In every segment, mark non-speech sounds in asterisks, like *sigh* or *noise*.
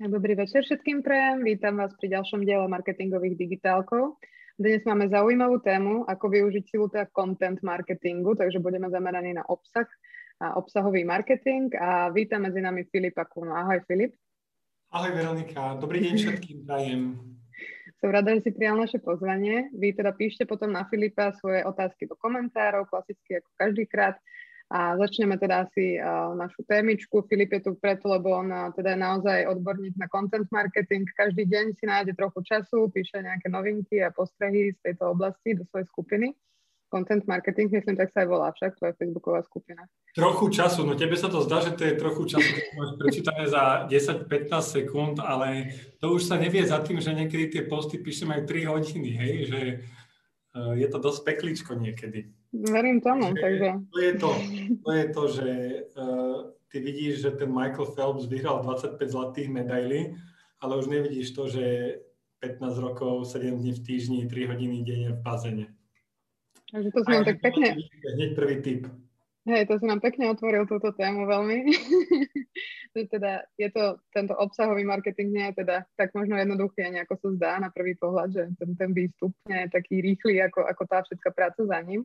Dobrý večer všetkým prejem. Vítam vás pri ďalšom diele marketingových digitálkov. Dnes máme zaujímavú tému, ako využiť silu teda content marketingu, takže budeme zameraní na obsah a obsahový marketing a vítam medzi nami Filipa Kuno. Ahoj Filip. Ahoj Veronika, dobrý deň všetkým prajem. Som rada, že si prijal naše pozvanie. Vy teda píšte potom na Filipa svoje otázky do komentárov, klasicky ako každý krát. A začneme teda asi uh, našu témičku. Filip je tu preto, lebo on uh, teda je naozaj odborník na content marketing. Každý deň si nájde trochu času, píše nejaké novinky a postrehy z tejto oblasti do svojej skupiny. Content marketing, myslím, tak sa aj volá však, tvoja facebooková skupina. Trochu času, no tebe sa to zdá, že to je trochu času, keď máš prečítané za 10-15 sekúnd, ale to už sa nevie za tým, že niekedy tie posty píšem aj 3 hodiny, hej, že uh, je to dosť pekličko niekedy. Verím tomu, že, takže... To je to, to je to, že uh, ty vidíš, že ten Michael Phelps vyhral 25 zlatých medailí, ale už nevidíš to, že 15 rokov, 7 dní v týždni, 3 hodiny denne v bazene. Takže to som tak pekne... Hneď prvý tip. Hej, to si nám pekne otvoril túto tému veľmi. *laughs* teda je to, tento obsahový marketing nie je teda tak možno jednoduchý, ako sa zdá na prvý pohľad, že ten, ten výstup nie je taký rýchly, ako, ako tá všetká práca za ním.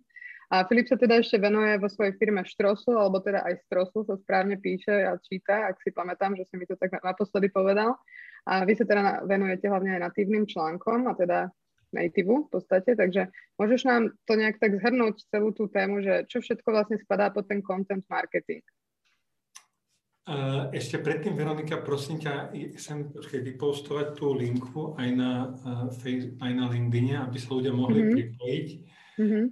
A Filip sa teda ešte venuje vo svojej firme Štrosu, alebo teda aj Strosu sa správne píše a číta, ak si pamätám, že si mi to tak naposledy povedal. A vy sa teda venujete hlavne aj natívnym článkom a teda native v podstate, takže môžeš nám to nejak tak zhrnúť celú tú tému, že čo všetko vlastne spadá pod ten content marketing? Ešte predtým, Veronika, prosím ťa, chcem vypostovať tú linku aj na, aj na LinkedIn, aby sa ľudia mohli mm-hmm. pripojiť. Mm-hmm.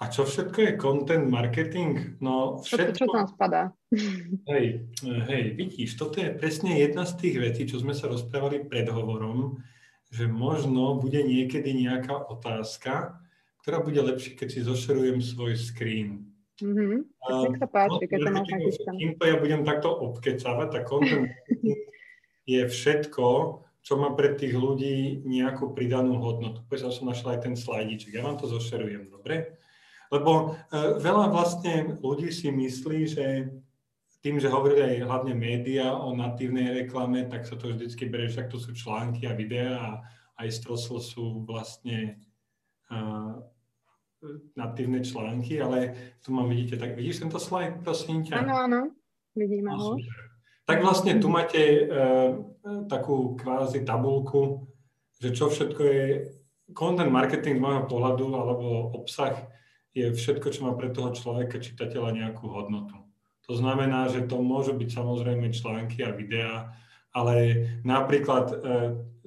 A čo všetko je content marketing? No všetko... Čo, čo tam spadá? *laughs* Hej, hej, vidíš, toto je presne jedna z tých vecí, čo sme sa rozprávali pred hovorom, že možno bude niekedy nejaká otázka, ktorá bude lepšie, keď si zošerujem svoj screen. Mm-hmm. Uh, sa páči, keď to máš Týmto ja budem takto obkecávať, tak content *laughs* je všetko, čo má pre tých ľudí nejakú pridanú hodnotu. Povedal som našla aj ten slajdiček. Ja vám to zošerujem, dobre? Lebo uh, veľa vlastne ľudí si myslí, že tým, že hovorili aj hlavne média o natívnej reklame, tak sa to vždycky berie, však to sú články a videá a aj Strosl sú vlastne uh, natívne články, ale tu mám, vidíte, tak vidíš tento slajd, prosím ťa? Áno, áno, vidíme ho. Tak vlastne tu máte uh, takú kvázi tabulku, že čo všetko je content marketing z môjho pohľadu alebo obsah je všetko, čo má pre toho človeka, čitateľa nejakú hodnotu. To znamená, že to môžu byť samozrejme články a videá, ale napríklad e,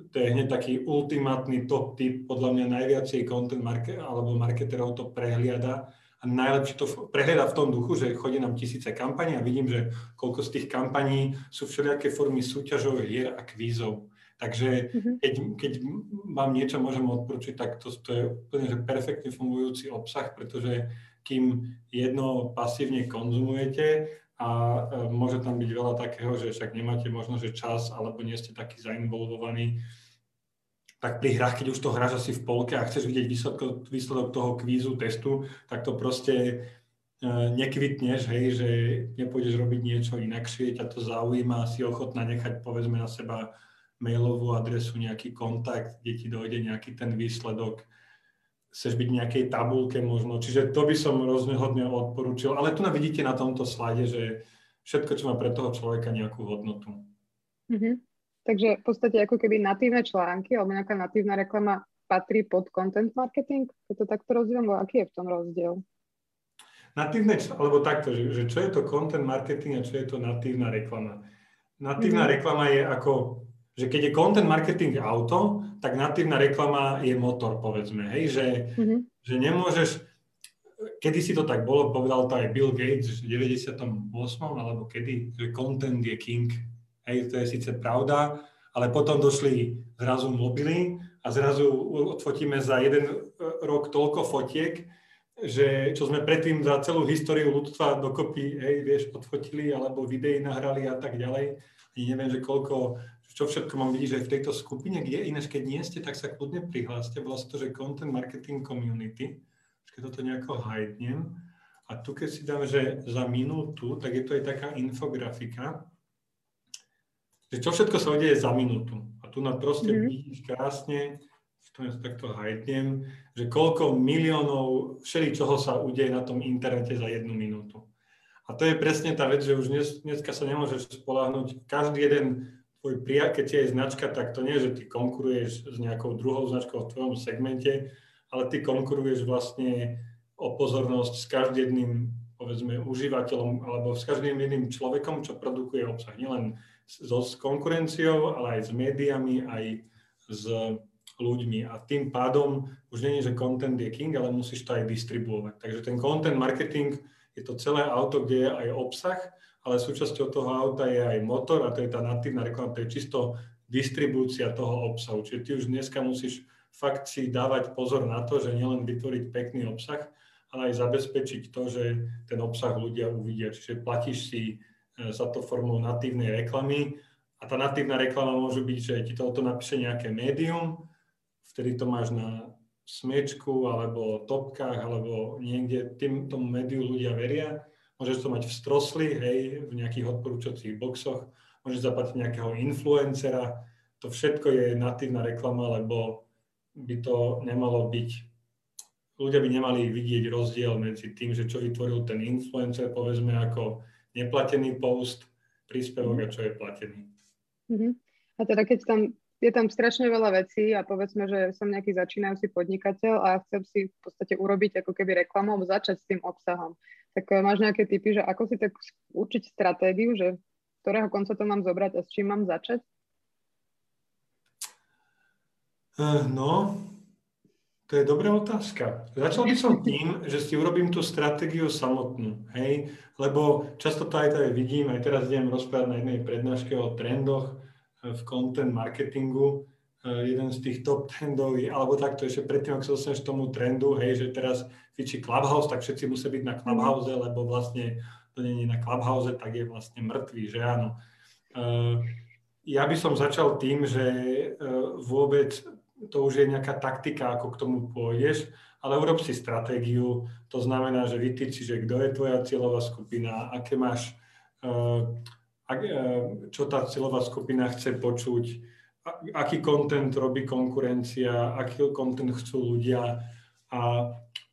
to je hneď taký ultimátny top tip, podľa mňa najviacej content market, alebo marketerov to prehliada najlepšie to prehliada v tom duchu, že chodí nám tisíce kampaní a vidím, že koľko z tých kampaní sú všelijaké formy súťažov, hier a kvízov. Takže mhm. keď, keď vám niečo môžem odporučiť, tak to, to je úplne že perfektne fungujúci obsah, pretože kým jedno pasívne konzumujete a e, môže tam byť veľa takého, že však nemáte možno, že čas alebo nie ste taký zainvolvovaní, tak pri hrách, keď už to hráš asi v polke a chceš vidieť výsledok, výsledok toho kvízu, testu, tak to proste e, nekvitneš, hej, že nepôjdeš robiť niečo inakšie, ťa to zaujíma, si ochotná nechať povedzme na seba mailovú adresu, nejaký kontakt, kde ti dojde nejaký ten výsledok chceš byť v nejakej tabulke možno. Čiže to by som rozhodne odporúčil. Ale tu vidíte na tomto slade, že všetko, čo má pre toho človeka nejakú hodnotu. Mm-hmm. Takže v podstate ako keby natívne články alebo nejaká natívna reklama patrí pod content marketing? Je to takto rozdiel, aký je v tom rozdiel? Natívne, alebo takto, že, že čo je to content marketing a čo je to natívna reklama? Natívna mm-hmm. reklama je ako že keď je content marketing auto, tak natívna reklama je motor, povedzme, hej, že, mm-hmm. že nemôžeš, kedy si to tak bolo, povedal to aj Bill Gates v 98. alebo kedy, že content je king, hej, to je síce pravda, ale potom došli zrazu mobily a zrazu odfotíme za jeden rok toľko fotiek, že čo sme predtým za celú históriu ľudstva dokopy, hej, vieš, odfotili alebo videí nahrali a tak ďalej. I neviem, že koľko čo všetko mám vidieť, že v tejto skupine, kde ináč keď nie ste, tak sa kľudne prihláste. Volá sa to, že Content Marketing Community. Keď toto nejako hajdnem. A tu keď si dám, že za minútu, tak je to aj taká infografika, že čo všetko sa udeje za minútu. A tu na proste mm-hmm. vidíš krásne, to takto hajtnem, že koľko miliónov všeli čoho sa udeje na tom internete za jednu minútu. A to je presne tá vec, že už dnes, dneska sa nemôžeš spolahnuť. Každý jeden tvoj priateľ, keď je značka, tak to nie, že ty konkuruješ s nejakou druhou značkou v tvojom segmente, ale ty konkuruješ vlastne o pozornosť s každým jedným povedzme užívateľom alebo s každým jedným človekom, čo produkuje obsah. Nielen so, s konkurenciou, ale aj s médiami, aj s ľuďmi. A tým pádom už je, že content je king, ale musíš to aj distribuovať. Takže ten content marketing je to celé auto, kde je aj obsah, ale súčasťou toho auta je aj motor a to je tá natívna reklama, to je čisto distribúcia toho obsahu. Čiže ty už dneska musíš fakt si dávať pozor na to, že nielen vytvoriť pekný obsah, ale aj zabezpečiť to, že ten obsah ľudia uvidia. Čiže platíš si za to formou natívnej reklamy a tá natívna reklama môže byť, že ti to napíše nejaké médium, vtedy to máš na smečku alebo topkách alebo niekde tým, tomu médiu ľudia veria. Môžeš to mať v strosli, hej, v nejakých odporúčacích boxoch, môžeš zaplatiť nejakého influencera. To všetko je natívna reklama, lebo by to nemalo byť ľudia by nemali vidieť rozdiel medzi tým, že čo vytvoril ten influencer, povedzme ako neplatený post, príspevok a čo je platený. Uh-huh. A teda keď tam je tam strašne veľa vecí a povedzme, že som nejaký začínajúci podnikateľ a chcem si v podstate urobiť ako keby reklamu začať s tým obsahom. Tak eh, máš nejaké typy, že ako si tak učiť stratégiu, že ktorého konca to mám zobrať a s čím mám začať? Uh, no, to je dobrá otázka. Začal by som tým, že si urobím tú stratégiu samotnú, hej? Lebo často to aj tady vidím, aj teraz idem rozprávať na jednej prednáške o trendoch, v content marketingu. Eh, jeden z tých top trendov je, alebo takto ešte predtým, ak sa dostaneš tomu trendu, hej, že teraz fičí Clubhouse, tak všetci musia byť na Clubhouse, mhm. lebo vlastne to nie je na Clubhouse, tak je vlastne mŕtvý, že áno. Eh, ja by som začal tým, že eh, vôbec to už je nejaká taktika, ako k tomu pôjdeš, ale urob si stratégiu, to znamená, že vytýči, že kto je tvoja cieľová skupina, aké máš Eh, čo tá cieľová skupina chce počuť, aký kontent robí konkurencia, aký kontent chcú ľudia. A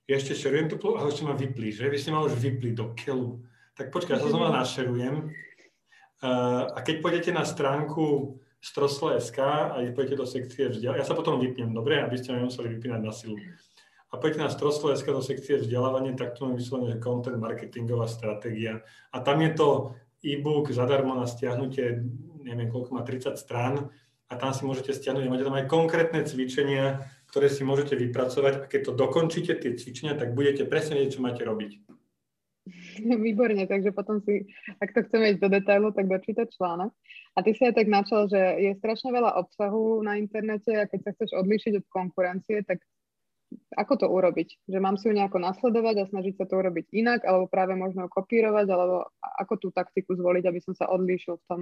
ešte šerujem to, ale ešte ma vyplí, že? Vy ste ma už vypli do keľu. Tak počkaj, ja sa znova *laughs* našerujem. Eh, a keď pôjdete na stránku strosle.sk a pôjdete do sekcie vzdelávania, ja sa potom vypnem, dobre, aby ste ma nemuseli vypínať na silu. A pôjdete na strosle.sk do sekcie vzdelávania, tak tu mám vyslovene, že content marketingová stratégia. A tam je to e-book zadarmo na stiahnutie, neviem koľko má, 30 strán a tam si môžete stiahnuť, máte tam aj konkrétne cvičenia, ktoré si môžete vypracovať a keď to dokončíte, tie cvičenia, tak budete presne vedieť, čo máte robiť. *laughs* Výborne, takže potom si, ak to chceme ísť do detailu, tak dočítať článok. A ty si aj tak načal, že je strašne veľa obsahu na internete a keď sa chceš odlíšiť od konkurencie, tak ako to urobiť? Že mám si ju nejako nasledovať a snažiť sa to urobiť inak, alebo práve možno kopírovať, alebo ako tú taktiku zvoliť, aby som sa odlíšil v tom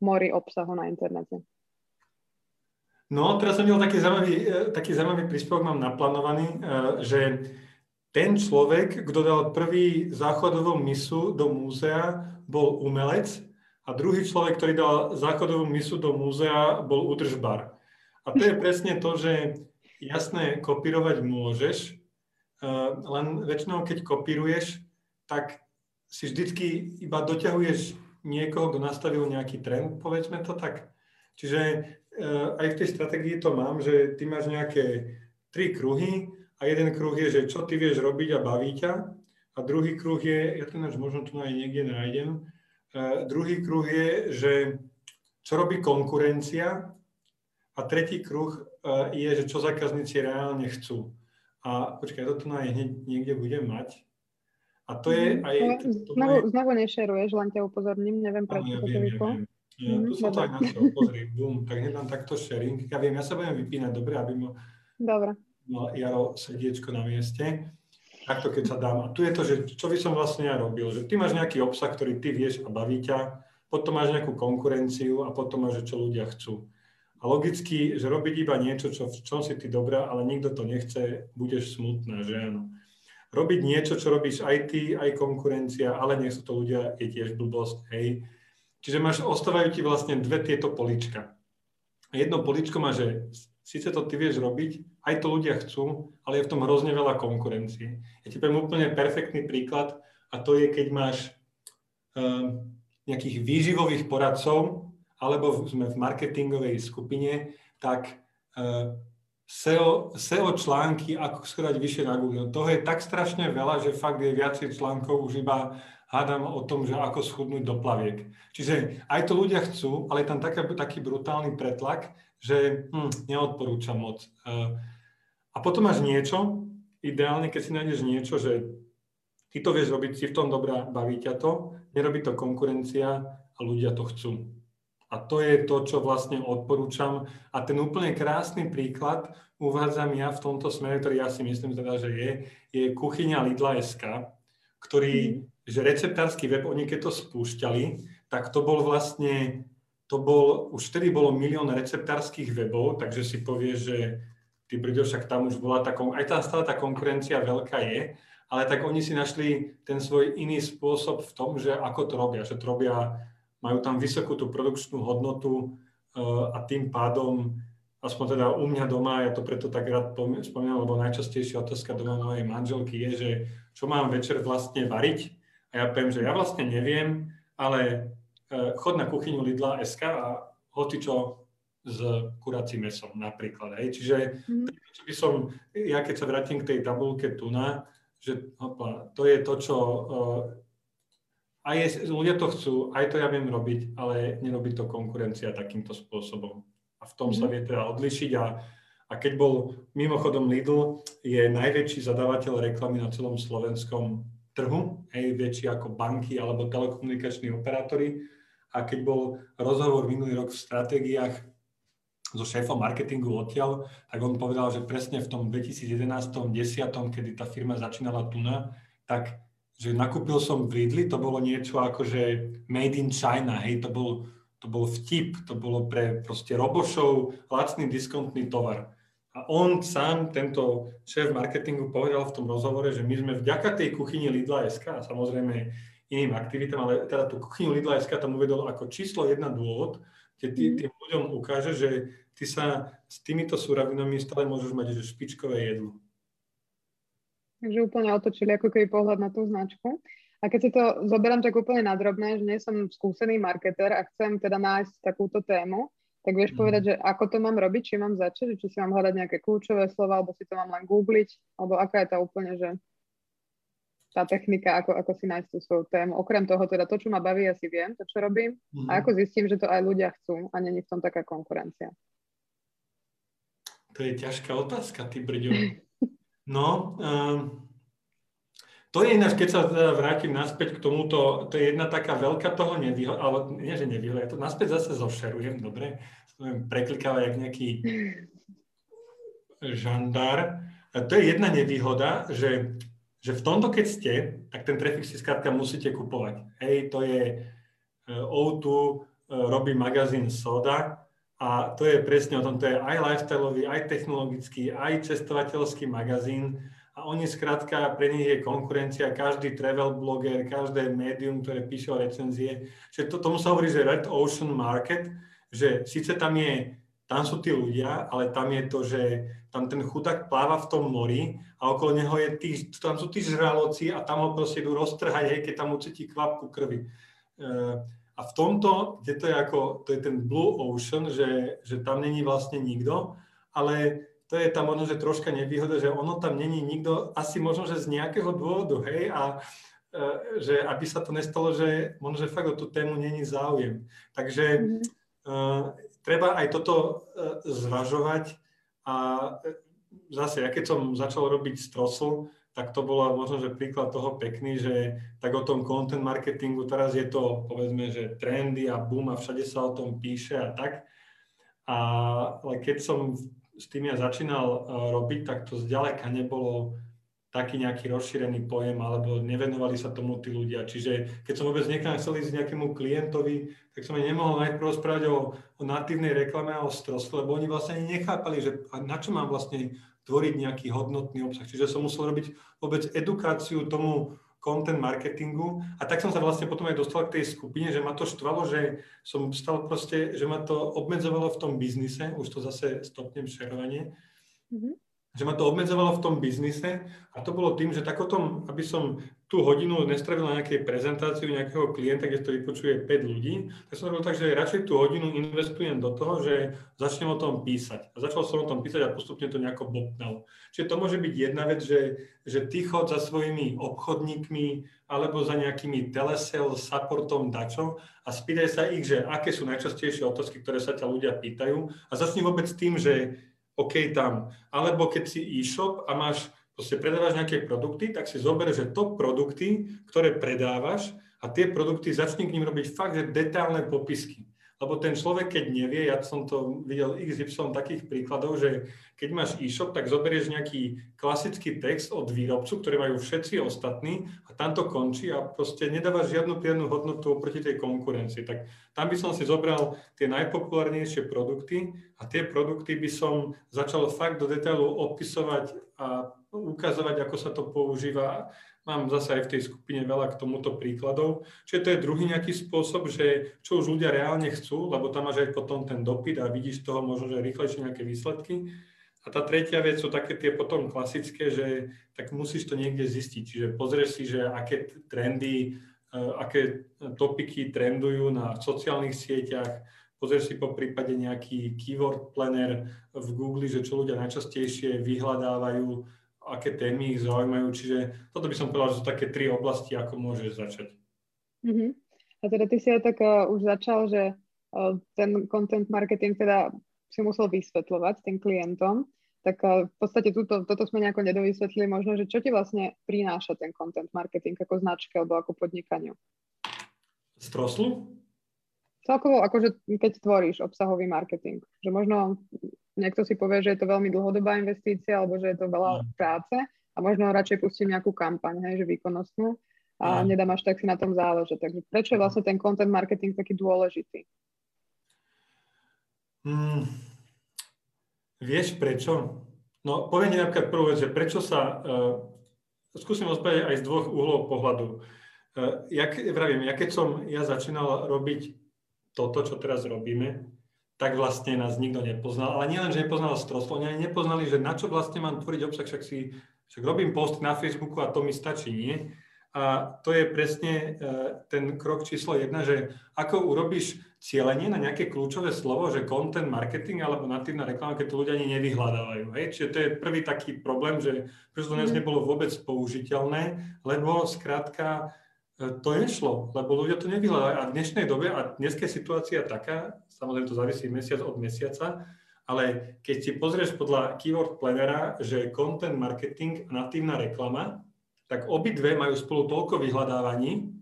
mori obsahu na internete? No, teraz som videl taký zaujímavý, e, taký zaujímavý príspevok, mám naplánovaný, e, že ten človek, kto dal prvý záchodovú misu do múzea, bol umelec a druhý človek, ktorý dal záchodovú misu do múzea, bol údržbar. A to je presne to, že Jasné, kopírovať môžeš, eh, len väčšinou, keď kopíruješ, tak si vždycky iba doťahuješ niekoho, kto nastavil nejaký trend, povedzme to tak. Čiže eh, aj v tej stratégii to mám, že ty máš nejaké tri kruhy a jeden kruh je, že čo ty vieš robiť a baví ťa a druhý kruh je, ja ten až možno tu aj niekde nájdem, uh, druhý kruh je, že čo robí konkurencia a tretí kruh uh, je, že čo zákazníci reálne chcú. A počkaj, toto na hneď niekde budem mať. A to je mhm. aj... znovu, je... znovu nešeruješ, len ťa upozorním, neviem prečo ja to viem, ja viem. Ja, mm, tu som to aj našiel, pozri, bum, tak hneď takto sharing. Ja viem, ja sa budem vypínať, dobre, aby mo... Dobre. Jaro srdiečko na mieste. Takto keď sa dám. A tu je to, že čo by som vlastne ja robil, že ty máš nejaký obsah, ktorý ty vieš a baví ťa, potom máš nejakú konkurenciu a potom máš, čo ľudia chcú. A logicky, že robiť iba niečo, čo, v čom si ty dobrá, ale nikto to nechce, budeš smutná, že áno. Robiť niečo, čo robíš aj ty, aj konkurencia, ale nech sú to ľudia, je tiež blbosť, hej. Čiže máš, ostávajú ti vlastne dve tieto polička. Jedno poličko má, že síce to ty vieš robiť, aj to ľudia chcú, ale je v tom hrozne veľa konkurencie. Ja ti poviem úplne perfektný príklad a to je, keď máš uh, nejakých výživových poradcov, alebo sme v marketingovej skupine, tak uh, SEO, SEO články, ako schodať vyššie na Google. Toho je tak strašne veľa, že fakt je viacej článkov už iba hádam o tom, že ako schudnúť do plaviek. Čiže aj to ľudia chcú, ale je tam taký, taký brutálny pretlak, že hm, neodporúčam moc. A potom máš niečo, ideálne, keď si nájdeš niečo, že ty to vieš robiť, si v tom dobrá, baví ťa to, nerobí to konkurencia a ľudia to chcú. A to je to, čo vlastne odporúčam. A ten úplne krásny príklad uvádzam ja v tomto smere, ktorý ja si myslím teda, že je, je kuchyňa Lidla.sk, ktorý, mm. že receptársky web, oni keď to spúšťali, tak to bol vlastne to bol, už vtedy bolo milión receptárskych webov, takže si povie, že ty brďo, však tam už bola tá, aj tá stále tá konkurencia veľká je, ale tak oni si našli ten svoj iný spôsob v tom, že ako to robia, že to robia, majú tam vysokú tú produkčnú hodnotu uh, a tým pádom, aspoň teda u mňa doma, ja to preto tak rád spomínam, lebo najčastejšia otázka doma mojej manželky je, že čo mám večer vlastne variť? A ja poviem, že ja vlastne neviem, ale E, chod na kuchyňu Lidla SK a hoci čo s kuracím mesom napríklad. Hej. Čiže mm. by som, ja keď sa vrátim k tej tabulke tuna, že hopa, to je to, čo uh, aj je, ľudia to chcú, aj to ja viem robiť, ale nerobí to konkurencia takýmto spôsobom. A v tom mm. sa mhm. vie teda odlišiť a, a keď bol mimochodom Lidl, je najväčší zadávateľ reklamy na celom slovenskom trhu, hej, väčší ako banky alebo telekomunikační operátori, a keď bol rozhovor minulý rok v stratégiách so šéfom marketingu odtiaľ, tak on povedal, že presne v tom 2011 10 kedy tá firma začínala tuna, tak že nakúpil som v Lidli, to bolo niečo ako, že made in China, hej, to bol, to bol vtip, to bolo pre proste robošov lacný diskontný tovar. A on sám, tento šéf marketingu, povedal v tom rozhovore, že my sme vďaka tej kuchyni Lidla SK, samozrejme iným aktivitám, ale teda tú kuchyňu Lidla SK tam uvedol ako číslo jedna dôvod, kde ty, mhm. tým ľuďom ukáže, že ty sa s týmito súravinami stále môžeš mať že špičkové jedlo. Takže úplne otočili ako keby pohľad na tú značku. A keď si to zoberám tak úplne nadrobné, že nie som skúsený marketer a chcem teda nájsť takúto tému, tak vieš mm. povedať, že ako to mám robiť, či mám začať, či si mám hľadať nejaké kľúčové slova, alebo si to mám len googliť, alebo aká je tá úplne, že tá technika, ako, ako si nájsť tú svoju tému. Okrem toho, teda to, čo ma baví, ja si viem, to, čo robím, mm. a mhm. ako zistím, že to aj ľudia chcú a není v tom taká konkurencia. To je ťažká otázka, ty brďo. No, um, to je ináč, keď sa teda vrátim naspäť k tomuto, to je jedna taká veľká toho nevýhoda, ale nie, že nevýhoda, ja to naspäť zase zošerujem, dobre, preklikávať jak nejaký *laughs* žandár. A to je jedna nevýhoda, že že v tomto, keď ste, tak ten trafik si skrátka musíte kupovať. Hej, to je e, O2, e, robí magazín Soda a to je presne o tom, to je aj lifestyleový, aj technologický, aj cestovateľský magazín a oni skrátka, pre nich je konkurencia, každý travel blogger, každé médium, ktoré píše o recenzie. Čiže to, tomu sa hovorí, že Red Ocean Market, že síce tam je tam sú tí ľudia, ale tam je to, že tam ten chudák pláva v tom mori a okolo neho je tí, tam sú tí žraloci a tam ho proste idú roztrhať, hej, keď tam ucíti kvapku krvi. Uh, a v tomto, kde to je ako, to je ten Blue Ocean, že, že tam není vlastne nikto, ale to je tam možno, že troška nevýhoda, že ono tam není nikto, asi možno, že z nejakého dôvodu, hej, a uh, že aby sa to nestalo, že možno, že fakt o tú tému není záujem. Takže uh, treba aj toto e, zvažovať a e, zase, ja keď som začal robiť strosl, tak to bola možno, že príklad toho pekný, že tak o tom content marketingu, teraz je to povedzme, že trendy a boom a všade sa o tom píše a tak. A, ale keď som s tým ja začínal e, robiť, tak to zďaleka nebolo taký nejaký rozšírený pojem, alebo nevenovali sa tomu tí ľudia. Čiže keď som vôbec niekam chcel ísť nejakému klientovi, tak som aj nemohol najprv rozprávať o, o natívnej reklame a o strosle, lebo oni vlastne ani nechápali, že na čo mám vlastne tvoriť nejaký hodnotný obsah. Čiže som musel robiť vôbec edukáciu tomu content marketingu a tak som sa vlastne potom aj dostal k tej skupine, že ma to štvalo, že som stal proste, že ma to obmedzovalo v tom biznise, už to zase stopnem šerovanie, mm-hmm že ma to obmedzovalo v tom biznise a to bolo tým, že tak o tom, aby som tú hodinu nestravil na nejakej prezentáciu nejakého klienta, kde to vypočuje 5 ľudí, tak som robil tak, že radšej tú hodinu investujem do toho, že začnem o tom písať. A začal som o tom písať a postupne to nejako bopnal. Čiže to môže byť jedna vec, že, že ty chod za svojimi obchodníkmi alebo za nejakými telesales supportom dačo a spýtaj sa ich, že aké sú najčastejšie otázky, ktoré sa ťa ľudia pýtajú a začni vôbec tým, že OK tam. Alebo keď si e-shop a máš, proste predávaš nejaké produkty, tak si zober, že top produkty, ktoré predávaš a tie produkty začni k ním robiť fakt, že detálne popisky. Lebo ten človek, keď nevie, ja som to videl XY takých príkladov, že keď máš e-shop, tak zoberieš nejaký klasický text od výrobcu, ktorý majú všetci ostatní a tam to končí a proste nedávaš žiadnu priadnu hodnotu oproti tej konkurencii. Tak tam by som si zobral tie najpopulárnejšie produkty a tie produkty by som začal fakt do detailu opisovať a ukazovať, ako sa to používa Mám zase aj v tej skupine veľa k tomuto príkladov. Čiže to je druhý nejaký spôsob, že čo už ľudia reálne chcú, lebo tam máš aj potom ten dopyt a vidíš toho možno, že rýchlejšie nejaké výsledky. A tá tretia vec sú také tie potom klasické, že tak musíš to niekde zistiť. Čiže pozrieš si, že aké trendy, eh, aké topiky trendujú na sociálnych sieťach, pozrieš si po prípade nejaký keyword planner v Google, že čo ľudia najčastejšie vyhľadávajú, aké témy ich zaujímajú. Čiže toto by som povedal, že sú také tri oblasti, ako môžeš začať. Uh-huh. A teda ty si aj tak uh, už začal, že uh, ten content marketing teda si musel vysvetľovať tým klientom, tak uh, v podstate túto, toto sme nejako nedovysvetlili možno, že čo ti vlastne prináša ten content marketing ako značke alebo ako podnikaniu? Stroslu? Celkovo, akože keď tvoríš obsahový marketing, že možno niekto si povie, že je to veľmi dlhodobá investícia alebo že je to veľa mm. práce a možno radšej pustím nejakú kampaň, hej, že výkonnostnú a mm. nedám až tak si na tom záležať. Takže prečo je vlastne ten content marketing taký dôležitý? Hmm. Vieš prečo? No poviem ti napríklad prvú vec, že prečo sa, uh, skúsim odpovedať aj z dvoch uhlov pohľadu. Uh, ja, vravím, ja keď som ja začínal robiť toto, čo teraz robíme, tak vlastne nás nikto nepoznal. Ale nielen, že nepoznal Stroslo, oni ani nepoznali, že na čo vlastne mám tvoriť obsah, však si však robím post na Facebooku a to mi stačí, nie? A to je presne e, ten krok číslo jedna, že ako urobíš cieľenie na nejaké kľúčové slovo, že content marketing alebo natívna reklama, keď to ľudia ani nevyhľadávajú. Hej? Čiže to je prvý taký problém, že prečo to dnes mhm. nebolo vôbec použiteľné, lebo skrátka to nešlo, lebo ľudia to nevyhľadajú. A v dnešnej dobe, a dneska je situácia taká, samozrejme to závisí mesiac od mesiaca, ale keď si pozrieš podľa keyword plannera, že content marketing a natívna reklama, tak obidve majú spolu toľko vyhľadávaní,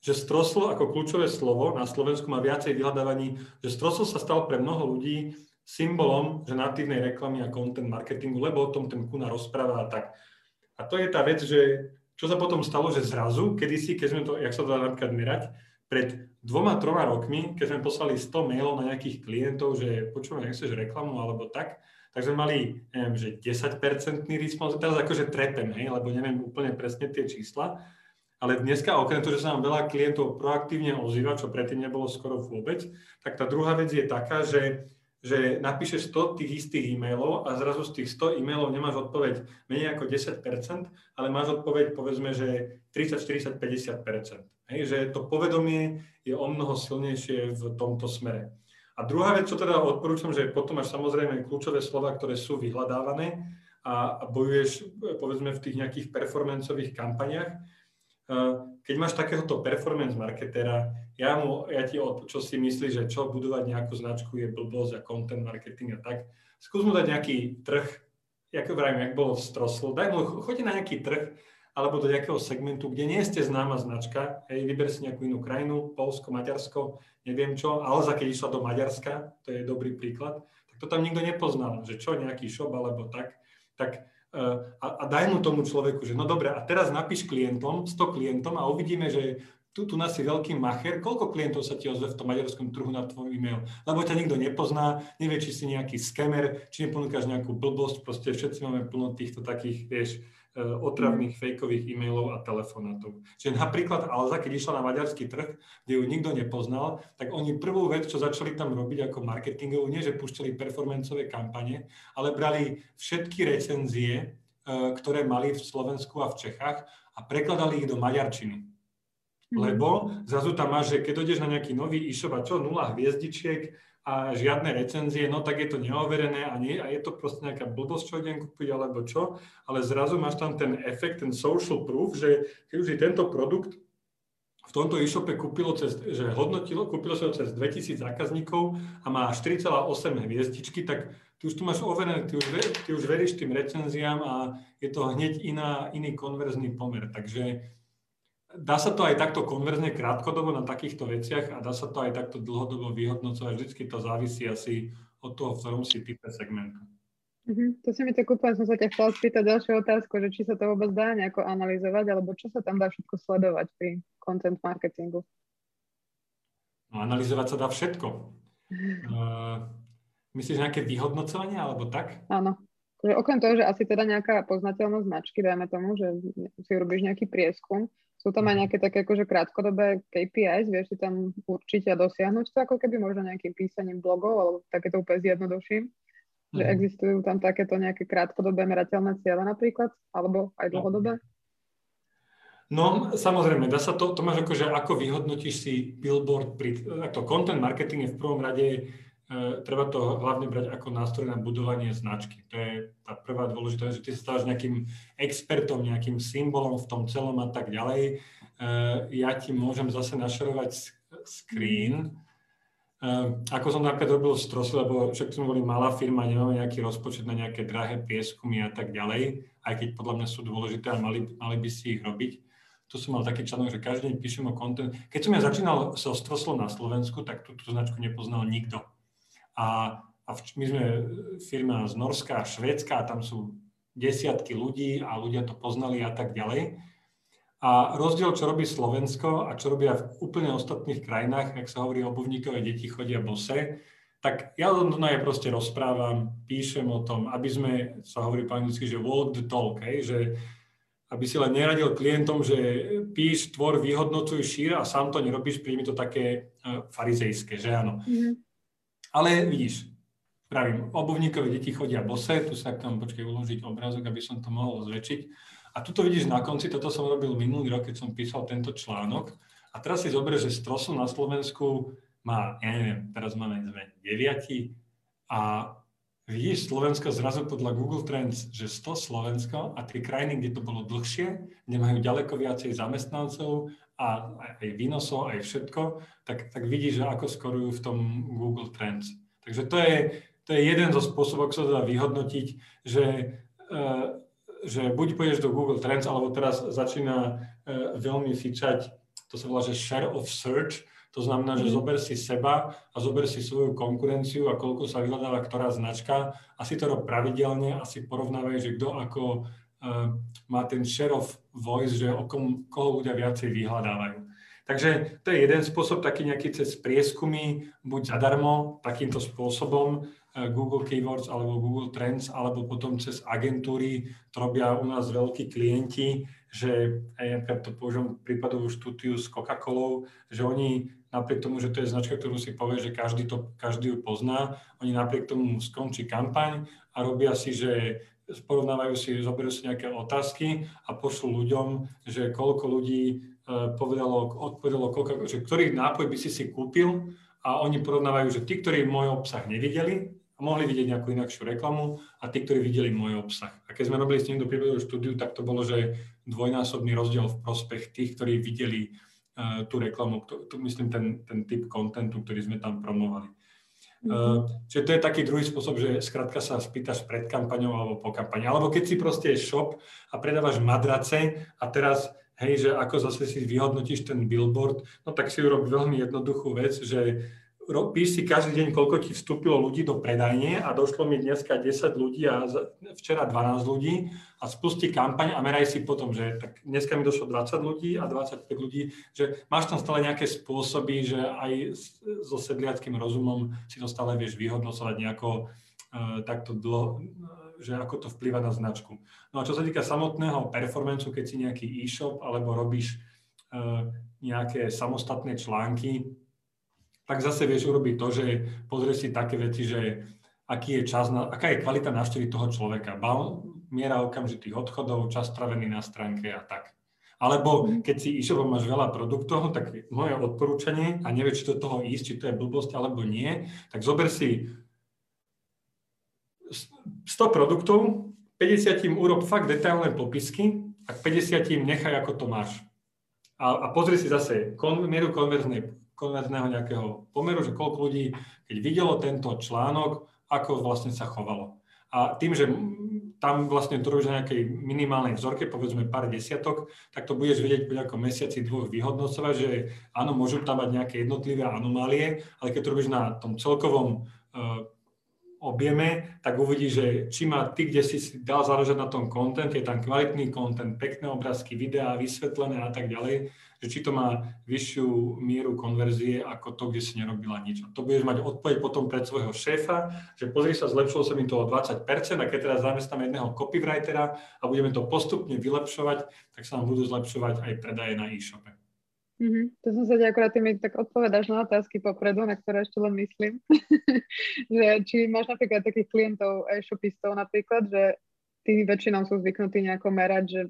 že stroslo ako kľúčové slovo na Slovensku má viacej vyhľadávaní, že stroslo sa stal pre mnoho ľudí symbolom, že natívnej reklamy a content marketingu, lebo o tom ten Kuna rozpráva a tak. A to je tá vec, že čo sa potom stalo, že zrazu, kedysi, keď sme to, jak sa to dá napríklad merať, pred dvoma, troma rokmi, keď sme poslali 100 mailov na nejakých klientov, že počúvame, nechceš reklamu alebo tak, tak sme mali, neviem, že 10-percentný respons, teraz akože trepem, hej, lebo neviem úplne presne tie čísla, ale dneska, okrem toho, že sa nám veľa klientov proaktívne ozýva, čo predtým nebolo skoro vôbec, tak tá druhá vec je taká, že že napíšeš 100 tých istých e-mailov a zrazu z tých 100 e-mailov nemáš odpoveď menej ako 10%, ale máš odpoveď povedzme, že 30, 40, 50%. Hej, že to povedomie je o mnoho silnejšie v tomto smere. A druhá vec, čo teda odporúčam, že potom máš samozrejme kľúčové slova, ktoré sú vyhľadávané a, a bojuješ povedzme v tých nejakých performancových kampaniach, keď máš takéhoto performance marketera, ja, mu, ja ti od, čo si myslíš, že čo budovať nejakú značku je blbosť a content marketing a tak, skús mu dať nejaký trh, ako vravím, jak bolo v Stroslu, daj mu, choď na nejaký trh, alebo do nejakého segmentu, kde nie ste známa značka, hej, vyber si nejakú inú krajinu, Polsko, Maďarsko, neviem čo, Alza, keď išla do Maďarska, to je dobrý príklad, tak to tam nikto nepoznal, že čo, nejaký shop alebo tak, tak a, a daj mu tomu človeku, že no dobre, a teraz napíš klientom, 100 klientom a uvidíme, že tu, tu nás si veľký macher, koľko klientov sa ti ozve v tom maďarskom trhu na tvoj e-mail, lebo ťa nikto nepozná, nevie, či si nejaký skemer, či neponúkaš nejakú blbosť, proste všetci máme plno týchto takých, vieš, otravných mm. fejkových e-mailov a telefonátov. Čiže napríklad Alza, keď išla na maďarský trh, kde ju nikto nepoznal, tak oni prvú vec, čo začali tam robiť ako marketingovú, nie že púšťali performancové kampane, ale brali všetky recenzie, e, ktoré mali v Slovensku a v Čechách a prekladali ich do maďarčiny. Mm. Lebo zrazu tam máš, že keď ideš na nejaký nový e-shop a čo, nula hviezdičiek, a žiadne recenzie, no tak je to neoverené a, nie, a je to proste nejaká blbosť, čo idem kúpiť alebo čo, ale zrazu máš tam ten efekt, ten social proof, že keď už je tento produkt v tomto e-shope kúpilo cez, že hodnotilo, kúpilo sa cez 2000 zákazníkov a má 4,8 hviezdičky, tak ty už tu máš overené, ty už, ty už veríš tým recenziám a je to hneď iná, iný konverzný pomer. Takže Dá sa to aj takto konverzne krátkodobo na takýchto veciach a dá sa to aj takto dlhodobo vyhodnocovať. Vždycky to závisí asi od toho, v ktorom si type segmentu. Uh-huh. To si mi tak úplne som sa ťa chcela spýtať ďalšiu otázku, že či sa to vôbec dá nejako analyzovať, alebo čo sa tam dá všetko sledovať pri content marketingu? No, analyzovať sa dá všetko. Uh, *laughs* myslíš nejaké vyhodnocovanie, alebo tak? Áno. Takže okrem toho, že asi teda nejaká poznateľnosť značky, dajme tomu, že si robíš nejaký prieskum, sú tam aj mhm. nejaké také akože krátkodobé KPIs, vieš si tam určite dosiahnuť to ako keby možno nejakým písaním blogov alebo takéto úplne zjednoduším, mm. že mhm. existujú tam takéto nejaké krátkodobé merateľné ciele napríklad, alebo aj no. dlhodobé? No, samozrejme, dá sa to, to máš ako, že ako vyhodnotíš si billboard pri, to content marketing je v prvom rade treba to hlavne brať ako nástroj na budovanie značky. To je tá prvá dôležitá že ty sa stávaš nejakým expertom, nejakým symbolom v tom celom a tak ďalej. E, ja ti môžem zase našerovať screen, e, ako som napríklad robil z Trosy, lebo však sme boli malá firma, nemáme nejaký rozpočet na nejaké drahé prieskumy a tak ďalej, aj keď podľa mňa sú dôležité a mali, mali by si ich robiť. Tu som mal taký článok, že každý deň píšem o content. Keď som ja začínal so Stroslom na Slovensku, tak túto značku nepoznal nikto. A, a my sme firma z Norska a Švédska, a tam sú desiatky ľudí a ľudia to poznali a tak ďalej. A rozdiel, čo robí Slovensko a čo robia v úplne ostatných krajinách, ak sa hovorí obuvníkové deti chodia bose, tak ja len aj proste rozprávam, píšem o tom, aby sme, sa hovorí po anglicky, že walk the talk, hej, že aby si len neradil klientom, že píš, tvor, vyhodnocuj, šír a sám to nerobíš, príjmi to také uh, farizejské, že áno. Mm-hmm. Ale vidíš, pravím, obuvníkové deti chodia bose, tu sa tam počkej uložiť obrázok, aby som to mohol zväčšiť. A tu to vidíš na konci, toto som robil minulý rok, keď som písal tento článok. A teraz si zober, že Strosu na Slovensku má, ja neviem, teraz máme sme 9 a vidíš Slovensko zrazu podľa Google Trends, že 100 Slovensko a tie krajiny, kde to bolo dlhšie, kde majú ďaleko viacej zamestnancov aj výnosov, aj všetko, tak, tak vidíš, že ako skorujú v tom Google Trends. Takže to je, to je jeden zo spôsobov, ako sa dá vyhodnotiť, že, uh, že buď pôjdeš do Google Trends, alebo teraz začína uh, veľmi fičať, to sa volá, že share of search, to znamená, že mhm. zober si seba a zober si svoju konkurenciu a koľko sa vyhľadáva ktorá značka a si to rob pravidelne a si porovnávaj, že kto ako uh, má ten share of voice, že o kom, koho ľudia viacej vyhľadávajú. Takže to je jeden spôsob, taký nejaký cez prieskumy, buď zadarmo, takýmto spôsobom, uh, Google Keywords alebo Google Trends, alebo potom cez agentúry, to robia u nás veľkí klienti, že napríklad to použijem prípadovú štúdiu s Coca-Colou, že oni napriek tomu, že to je značka, ktorú si povie, že každý, to, každý ju pozná, oni napriek tomu skončí kampaň a robia si, že porovnávajú si, zoberú si nejaké otázky a pošlú ľuďom, že koľko ľudí e, povedalo, odpovedalo, koľko, že ktorý nápoj by si si kúpil a oni porovnávajú, že tí, ktorí môj obsah nevideli, mohli vidieť nejakú inakšiu reklamu a tí, ktorí videli môj obsah. A keď sme robili s ním do prípadovú štúdiu, tak to bolo, že dvojnásobný rozdiel v prospech tých, ktorí videli uh, tú reklamu, to myslím ten, ten typ kontentu, ktorý sme tam promovali. Uh, čiže to je taký druhý spôsob, že skrátka sa spýtaš pred kampaňou alebo po kampani. Alebo keď si proste je shop a predávaš madrace a teraz, hej, že ako zase si vyhodnotíš ten billboard, no tak si urob veľmi jednoduchú vec, že píš si každý deň, koľko ti vstúpilo ľudí do predajne a došlo mi dneska 10 ľudí a včera 12 ľudí a spustí kampaň a meraj si potom, že tak dneska mi došlo 20 ľudí a 25 ľudí, že máš tam stále nejaké spôsoby, že aj so sedliackým rozumom si to stále vieš vyhodnocovať nejako uh, takto dlho, že ako to vplýva na značku. No a čo sa týka samotného performanceu, keď si nejaký e-shop alebo robíš uh, nejaké samostatné články, tak zase vieš urobiť to, že pozrieš si také veci, že aký je čas, na, aká je kvalita návštevy toho človeka, miera okamžitých odchodov, čas stravený na stránke a tak. Alebo keď si e-shopom máš veľa produktov, tak moje odporúčanie, a nevieš, či do toho ísť, či to je blbosť alebo nie, tak zober si 100 produktov, 50 urob fakt detailné popisky a k 50 nechaj, ako to máš. A, a pozri si zase kon, mieru konverznej, konverzného nejakého pomeru, že koľko ľudí, keď videlo tento článok, ako vlastne sa chovalo. A tým, že tam vlastne robíš na nejakej minimálnej vzorke, povedzme pár desiatok, tak to budeš vedieť po nejakom mesiaci dvoch vyhodnocovať, že áno, môžu tam mať nejaké jednotlivé anomálie, ale keď to robíš na tom celkovom uh, objeme, tak uvidíš, že či má ty, kde si dal záležať na tom content, je tam kvalitný content, pekné obrázky, videá, vysvetlené a tak ďalej, že či to má vyššiu mieru konverzie ako to, kde si nerobila nič. A to budeš mať odpoveď potom pred svojho šéfa, že pozri sa, zlepšilo sa mi to o 20% a keď teraz zamestnáme jedného copywritera a budeme to postupne vylepšovať, tak sa nám budú zlepšovať aj predaje na e-shope. Mm-hmm. To som sa akorát ty mi tak odpovedáš na otázky popredu, na ktoré ešte len myslím. *laughs* že či máš napríklad takých klientov, e-shopistov napríklad, že tí väčšinou sú zvyknutí nejako merať, že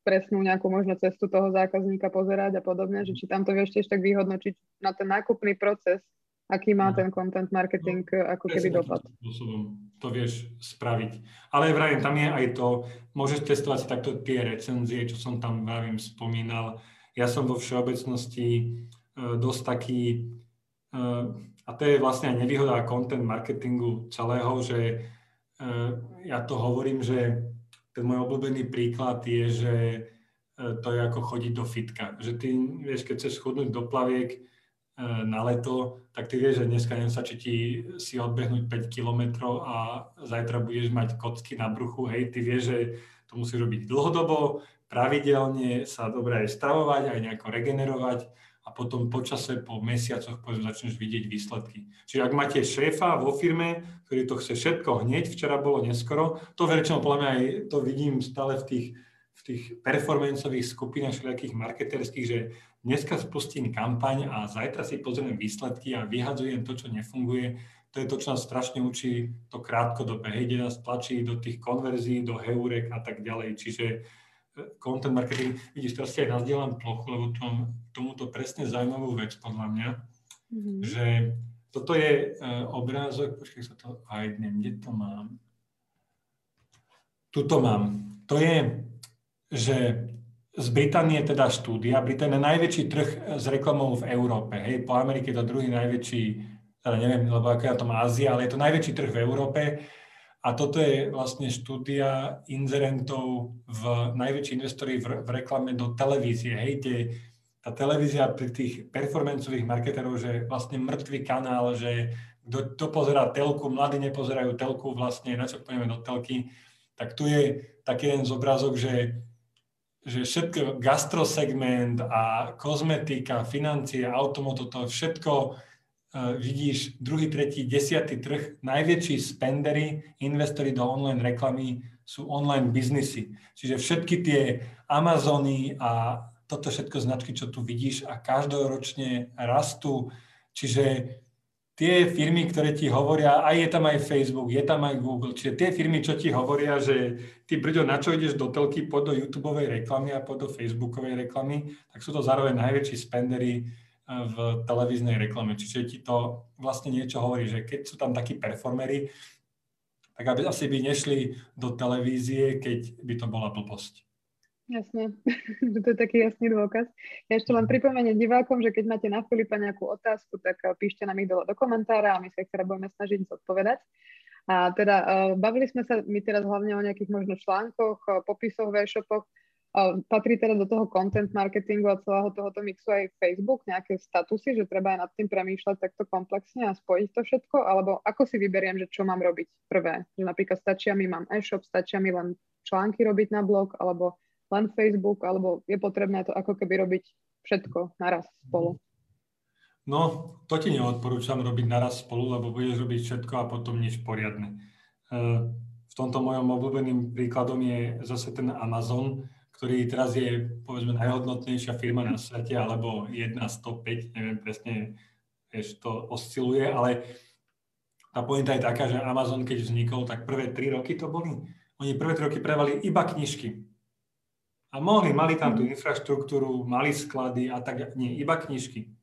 presnú nejakú možno cestu toho zákazníka pozerať a podobne, že či tam to vieš tiež tak vyhodnočiť na ten nákupný proces, aký má no. ten content marketing no, ako keby dopad. Spôsobom to vieš spraviť. Ale vravím, tam je aj to, môžeš testovať takto tie recenzie, čo som tam vravím spomínal, ja som vo všeobecnosti e, dosť taký, e, a to je vlastne aj nevýhoda content marketingu celého, že e, ja to hovorím, že ten môj obľúbený príklad je, že to je ako chodiť do fitka. Že ty, vieš, keď chceš chudnúť do plaviek na leto, tak ty vieš, že dneska či ti si odbehnúť 5 kilometrov a zajtra budeš mať kocky na bruchu, hej, ty vieš, že to musíš robiť dlhodobo, pravidelne sa dobre aj stravovať, aj nejako regenerovať a potom počase, po mesiacoch povedzme, začneš vidieť výsledky. Čiže ak máte šéfa vo firme, ktorý to chce všetko hneď, včera bolo neskoro, to väčšinou podľa mňa aj to vidím stále v tých, v tých performanceových skupinách všelijakých marketerských, že dneska spustím kampaň a zajtra si pozriem výsledky a vyhadzujem to, čo nefunguje. To je to, čo nás strašne učí to krátkodobé. Hej, nás tlačí do tých konverzií, do heurek a tak ďalej. Čiže content marketing, vidíš, teraz si aj nazdielam plochu, lebo mám tomuto presne zaujímavú vec podľa mňa, mm-hmm. že toto je uh, obrázok, počkaj sa to dnem, kde to mám? Tuto mám. To je, že z Británie teda štúdia, Británia je najväčší trh s reklamou v Európe, hej, po Amerike je to druhý najväčší, teda neviem, lebo aká je tom Ázia, ale je to najväčší trh v Európe a toto je vlastne štúdia inzerentov v najväčší investori v, v reklame do televízie. Hej, tie, tá televízia pri tých performancových marketerov, že vlastne mŕtvý kanál, že kto, kto pozerá telku, mladí nepozerajú telku, vlastne na čo pôjdeme do telky, tak tu je taký jeden zobrazok, že, že všetko, gastrosegment a kozmetika, financie, automoto, to všetko vidíš druhý, tretí, desiatý trh, najväčší spendery, investori do online reklamy sú online biznisy. Čiže všetky tie Amazony a toto všetko značky, čo tu vidíš a každoročne rastú. Čiže tie firmy, ktoré ti hovoria, aj je tam aj Facebook, je tam aj Google, čiže tie firmy, čo ti hovoria, že ty brďo, na čo ideš do telky, poď do YouTube reklamy a poď do Facebookovej reklamy, tak sú to zároveň najväčší spendery v televíznej reklame. Čiže ti to vlastne niečo hovorí, že keď sú tam takí performery, tak aby asi by nešli do televízie, keď by to bola blbosť. Jasné, *laughs* to je taký jasný dôkaz. Ja ešte len pripomeniem divákom, že keď máte na Filipa nejakú otázku, tak eh, píšte nám ich do, do komentára a my sa ich teda budeme snažiť zodpovedať. A teda uh, bavili sme sa my teraz hlavne o nejakých možno článkoch, popisoch v e-shopoch, Patrí teda do toho content marketingu a celého tohoto mixu aj Facebook, nejaké statusy, že treba aj nad tým premýšľať takto komplexne a spojiť to všetko, alebo ako si vyberiem, že čo mám robiť prvé. Že napríklad stačia mi, mám e-shop, stačia mi len články robiť na blog, alebo len Facebook, alebo je potrebné to ako keby robiť všetko naraz spolu. No, to ti neodporúčam robiť naraz spolu, lebo budeš robiť všetko a potom nič poriadne. Uh, v tomto mojom obľúbeným príkladom je zase ten Amazon, ktorý teraz je, povedzme, najhodnotnejšia firma na svete, alebo jedna z top 5, neviem presne, vieš, to osciluje, ale tá pointa je taká, že Amazon, keď vznikol, tak prvé tri roky to boli. Oni prvé tri roky predávali iba knižky. A mohli, mali tam tú mhm. infraštruktúru, mali sklady a tak, nie, iba knižky.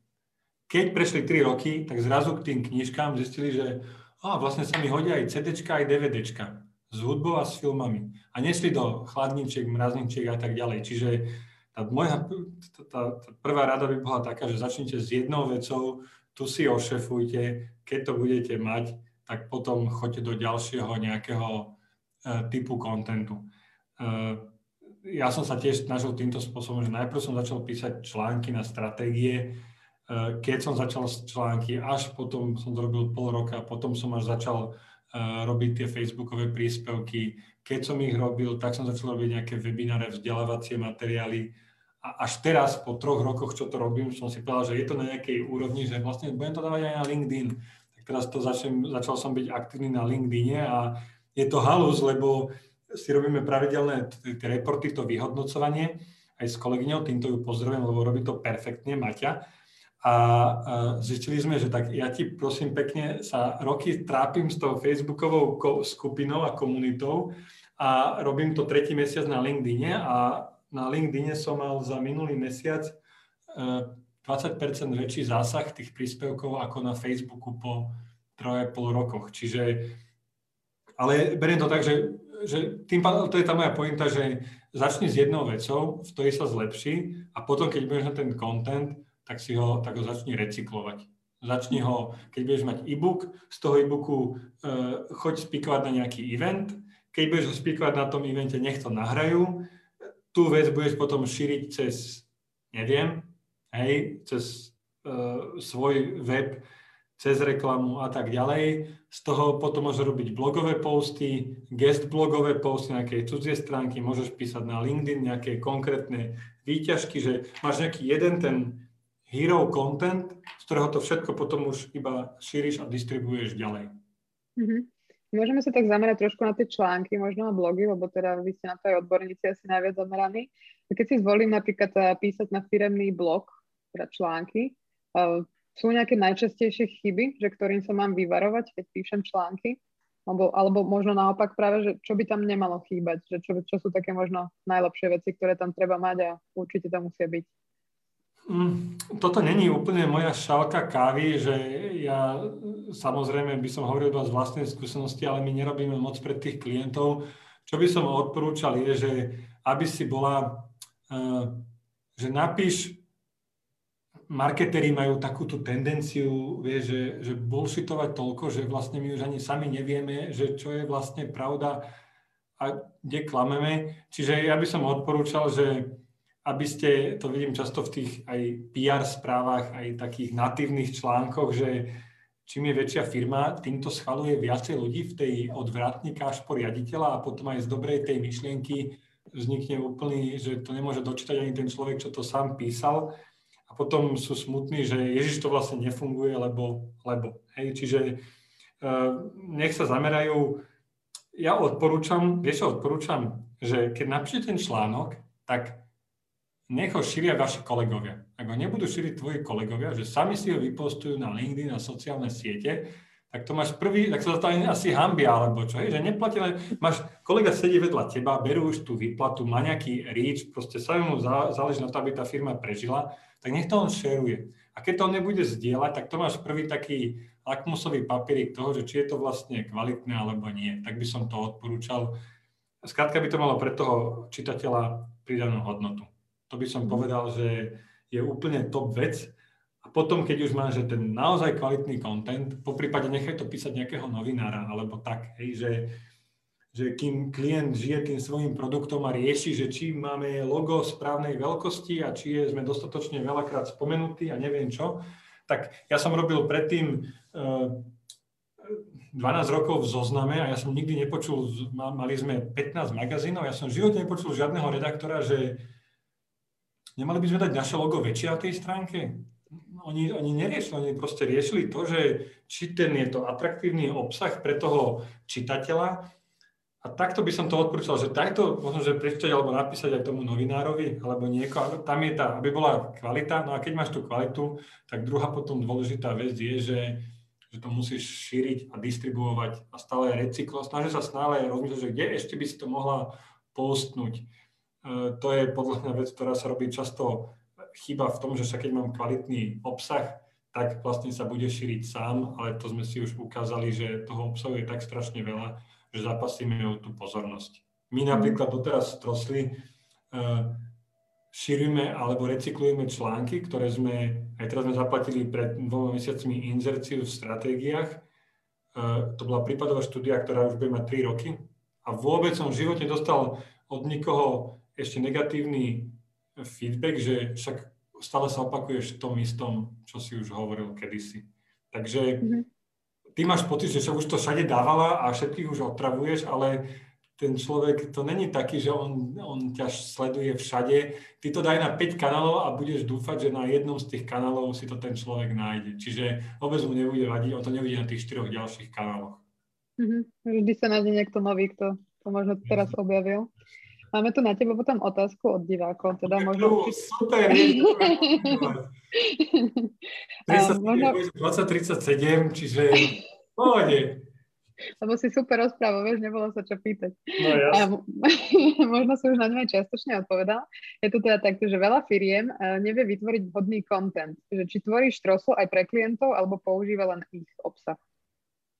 Keď prešli 3 roky, tak zrazu k tým knižkám zistili, že a vlastne sa mi hodia aj CD, aj DVD s hudbou a s filmami. A nesli do chladničiek, mrazničiek a tak ďalej. Čiže tá, moja, tá, tá, prvá rada by bola taká, že začnite s jednou vecou, tu si ošefujte, keď to budete mať, tak potom choďte do ďalšieho nejakého e, typu kontentu. E, ja som sa tiež snažil týmto spôsobom, že najprv som začal písať články na stratégie, e, keď som začal články, až potom som to robil pol roka, potom som až začal robiť tie facebookové príspevky. Keď som ich robil, tak som začal robiť nejaké webináre, vzdelávacie materiály. A až teraz, po troch rokoch, čo to robím, som si povedal, že je to na nejakej úrovni, že vlastne budem to dávať aj na LinkedIn. Tak teraz to začnem, začal som byť aktívny na LinkedIne a je to halus, lebo si robíme pravidelné reporty, to vyhodnocovanie aj s kolegyňou, týmto ju pozdravujem, lebo robí to perfektne, Maťa. A zistili sme, že tak ja ti prosím pekne sa roky trápim s tou facebookovou skupinou a komunitou a robím to tretí mesiac na LinkedIne a na LinkedIne som mal za minulý mesiac 20% e, väčší zásah tých príspevkov ako na Facebooku po 3,5 rokoch. Čiže, ale beriem to tak, že že tým to je tá moja pointa, že začni s jednou vecou, v ktorej sa zlepší a potom, keď budeš na ten content, tak si ho, tak ho začni recyklovať. Začni ho, keď budeš mať e-book, z toho e-booku e, choď spikovať na nejaký event, keď budeš ho spikovať na tom evente, nech to nahrajú, tú vec budeš potom šíriť cez, neviem, hej, cez e, svoj web, cez reklamu a tak ďalej. Z toho potom môžeš robiť blogové posty, guest blogové posty na nejakej cudzie stránky, môžeš písať na LinkedIn nejaké konkrétne výťažky, že máš nejaký jeden ten hero content, z ktorého to všetko potom už iba šíriš a distribuješ ďalej. Mm-hmm. Môžeme sa tak zamerať trošku na tie články, možno na blogy, lebo teda vy ste na to aj odborníci asi najviac zameraní. Keď si zvolím napríklad eh, písať na firemný blog, teda články, eh, sú nejaké najčastejšie chyby, že ktorým sa mám vyvarovať, keď píšem články? Alebo, alebo možno naopak práve, že čo by tam nemalo chýbať? Že čo, čo sú také možno najlepšie veci, ktoré tam treba mať a určite tam musia byť? Mm, toto není úplne moja šálka kávy, že ja samozrejme by som hovoril z vlastnej skúsenosti, ale my nerobíme moc pre tých klientov. Čo by som odporúčal je, že aby si bola, uh, že napíš marketéri majú takúto tendenciu, vie, že, že bullshitovať toľko, že vlastne my už ani sami nevieme, že čo je vlastne pravda a kde klameme. Čiže ja by som odporúčal, že aby ste, to vidím často v tých aj PR správach, aj takých natívnych článkoch, že čím je väčšia firma, týmto schvaluje viacej ľudí v tej odvratníka až po riaditeľa a potom aj z dobrej tej myšlienky vznikne úplný, že to nemôže dočítať ani ten človek, čo to sám písal. A potom sú smutní, že Ježiš to vlastne nefunguje, lebo, lebo. Hej, čiže uh, nech sa zamerajú, ja odporúčam, vieš odporúčam, že keď napíšete ten článok, tak nech ho šíria vaši kolegovia. Ak ho nebudú šíriť tvoji kolegovia, že sami si ho vypostujú na LinkedIn, na sociálne siete, tak to máš prvý, tak sa to asi hambia, alebo čo, hej, že neplatí len, máš, kolega sedí vedľa teba, berú už tú výplatu, má nejaký reach, proste sa mu záleží na to, aby tá firma prežila, tak nech to on šeruje. A keď to on nebude zdieľať, tak to máš prvý taký lakmusový papierik toho, že či je to vlastne kvalitné alebo nie. Tak by som to odporúčal. Skrátka by to malo pre toho čitateľa pridanú hodnotu. To by som mhm. povedal, že je úplne top vec, a potom, keď už máš že ten naozaj kvalitný content, po prípade nechaj to písať nejakého novinára, alebo tak, hej, že, že kým klient žije tým svojim produktom a rieši, že či máme logo správnej veľkosti a či je, sme dostatočne veľakrát spomenutí a neviem čo, tak ja som robil predtým uh, eh, 12 rokov v zozname a ja som nikdy nepočul, mali sme 15 magazínov, ja som v živote nepočul žiadneho redaktora, že nemali by sme dať naše logo väčšie na tej stránke? Oni, oni neriešili, oni proste riešili to, že či ten je to atraktívny obsah pre toho čitateľa. A takto by som to odporúčal, že takto možno, že prečítať alebo napísať aj tomu novinárovi alebo niekoho, tam je tá, aby bola kvalita, no a keď máš tú kvalitu, tak druhá potom dôležitá vec je, že, že to musíš šíriť a distribuovať a stále recyklo, snaží sa stále rozmýšľať, že kde ešte by si to mohla postnúť. E, to je podľa mňa vec, ktorá sa robí často chyba v tom, že sa keď mám kvalitný obsah, tak vlastne sa bude šíriť sám, ale to sme si už ukázali, že toho obsahu je tak strašne veľa, že zapasíme o tú pozornosť. My mhm. napríklad doteraz trosli uh, šírime alebo recyklujeme články, ktoré sme, aj teraz sme zaplatili pred dvoma mesiacmi inzerciu v stratégiách. Uh, to bola prípadová štúdia, ktorá už bude mať 3 roky a vôbec som v živote dostal od nikoho ešte negatívny feedback, že však stále sa opakuješ v tom istom, čo si už hovoril kedysi. Takže mm-hmm. ty máš pocit, že už to všade dávala a všetkých už otravuješ, ale ten človek to není taký, že on, on ťa sleduje všade. Ty to daj na 5 kanálov a budeš dúfať, že na jednom z tých kanálov si to ten človek nájde. Čiže vôbec mu nebude vadiť, on to nevidí na tých štyroch ďalších kanáloch. Mm-hmm. Vždy sa nájde niekto nový, kto to možno teraz objavil. Máme tu na teba potom otázku od divákov. Teda možno... Super, *laughs* 30, možno... 2037, čiže pohode. Lebo si super rozprával, vieš, nebolo sa čo pýtať. No, a, *laughs* možno si už na ňu aj čiastočne odpovedal. Je tu teda takto, že veľa firiem uh, nevie vytvoriť vhodný content. Že či tvoríš trosu aj pre klientov, alebo používa len ich obsah.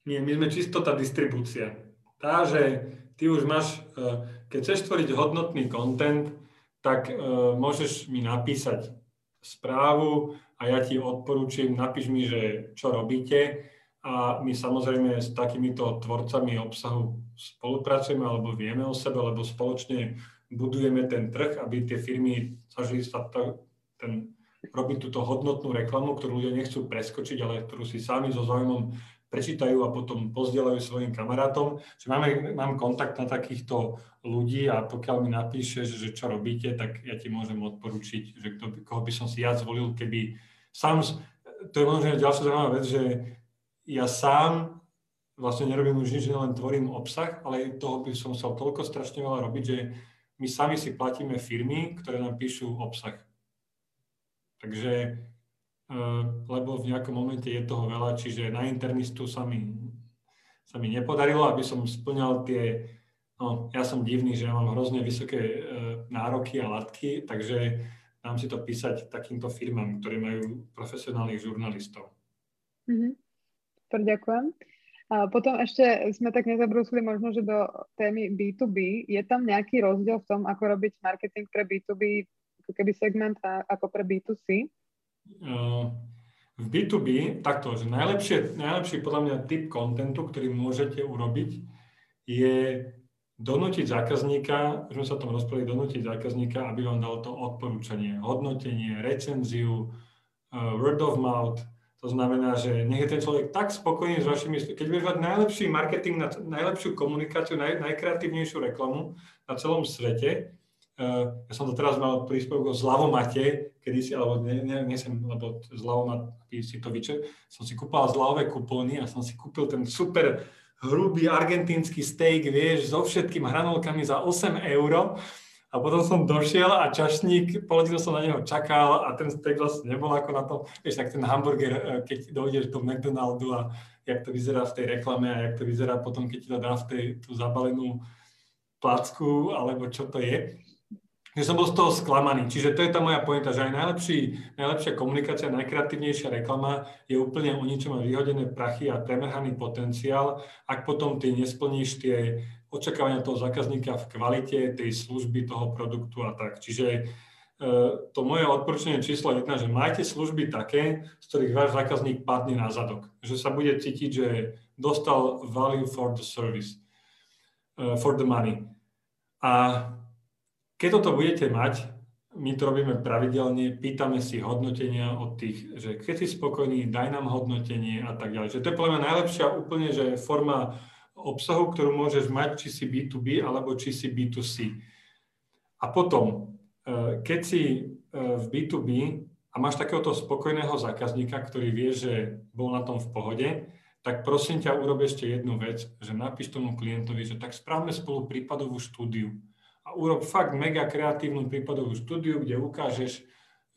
Nie, my sme čisto tá distribúcia. Tá, že ty už máš, e, keď chceš tvoriť hodnotný content, tak e, môžeš mi napísať správu a ja ti odporúčam, napíš mi, že čo robíte a my samozrejme s takýmito tvorcami obsahu spolupracujeme alebo vieme o sebe, lebo spoločne budujeme ten trh, aby tie firmy zažili sa ten, robiť túto hodnotnú reklamu, ktorú ľudia nechcú preskočiť, ale ktorú si sami so zaujímom prečítajú a potom pozdieľajú svojim kamarátom. Že máme, mám kontakt na takýchto ľudí a pokiaľ mi napíšeš, že čo robíte, tak ja ti môžem odporučiť, že kto, koho by som si ja zvolil, keby sám, to je možno ďalšia zaujímavá vec, že ja sám vlastne nerobím už nič, len tvorím obsah, ale toho by som chcel toľko strašne veľa robiť, že my sami si platíme firmy, ktoré nám píšu obsah. Takže lebo v nejakom momente je toho veľa, čiže na internistu sa mi, sa mi nepodarilo, aby som splňal tie, no ja som divný, že ja mám hrozne vysoké e, nároky a latky, takže dám si to písať takýmto firmám, ktoré majú profesionálnych žurnalistov. Mm-hmm. Super, ďakujem. A potom ešte sme tak nezabrúsili možno, že do témy B2B. Je tam nejaký rozdiel v tom, ako robiť marketing pre B2B, ako keby segment a ako pre B2C? V B2B takto, že najlepšie, najlepší podľa mňa typ kontentu, ktorý môžete urobiť, je donútiť zákazníka, už sme sa o tom rozprávali, donútiť zákazníka, aby vám dal to odporúčanie, hodnotenie, recenziu, uh, word of mouth. To znamená, že nech je ten človek tak spokojný s vašimi... Keď budeš mať najlepší marketing, najlepšiu komunikáciu, naj, najkreatívnejšiu reklamu na celom svete, ja som to teraz mal príspevok o zľavomate, kedy si, alebo nie, nie som, lebo zľavomat, si to vyče, som si kúpal zľavové kupóny a som si kúpil ten super hrubý argentínsky steak, vieš, so všetkým hranolkami za 8 eur. A potom som došiel a čašník, pol som na neho čakal a ten steak vlastne nebol ako na tom, vieš, tak ten hamburger, e, keď dojdeš do McDonaldu a jak to vyzerá v tej reklame a jak to vyzerá potom, keď ti to dá v tej, tú zabalenú placku, alebo čo to je že som bol z toho sklamaný. Čiže to je tá moja pointa, že aj najlepší, najlepšia komunikácia, najkreatívnejšia reklama je úplne o ničom vyhodené prachy a premrhaný potenciál, ak potom ty nesplníš tie očakávania toho zákazníka v kvalite tej služby, toho produktu a tak. Čiže e, to moje odporúčanie číslo jedna, že majte služby také, z ktorých váš zákazník padne na zadok. Že sa bude cítiť, že dostal value for the service, uh, for the money. A keď toto budete mať, my to robíme pravidelne, pýtame si hodnotenia od tých, že keď si spokojný, daj nám hodnotenie a tak ďalej. Že to je podľa mňa najlepšia úplne, že forma obsahu, ktorú môžeš mať, či si B2B alebo či si B2C. A potom, e, keď si e, v B2B a máš takéhoto spokojného zákazníka, ktorý vie, že bol na tom v pohode, tak prosím ťa, urob ešte jednu vec, že napíš tomu klientovi, že tak správme spolu prípadovú štúdiu urob fakt mega kreatívnu prípadovú štúdiu, kde ukážeš,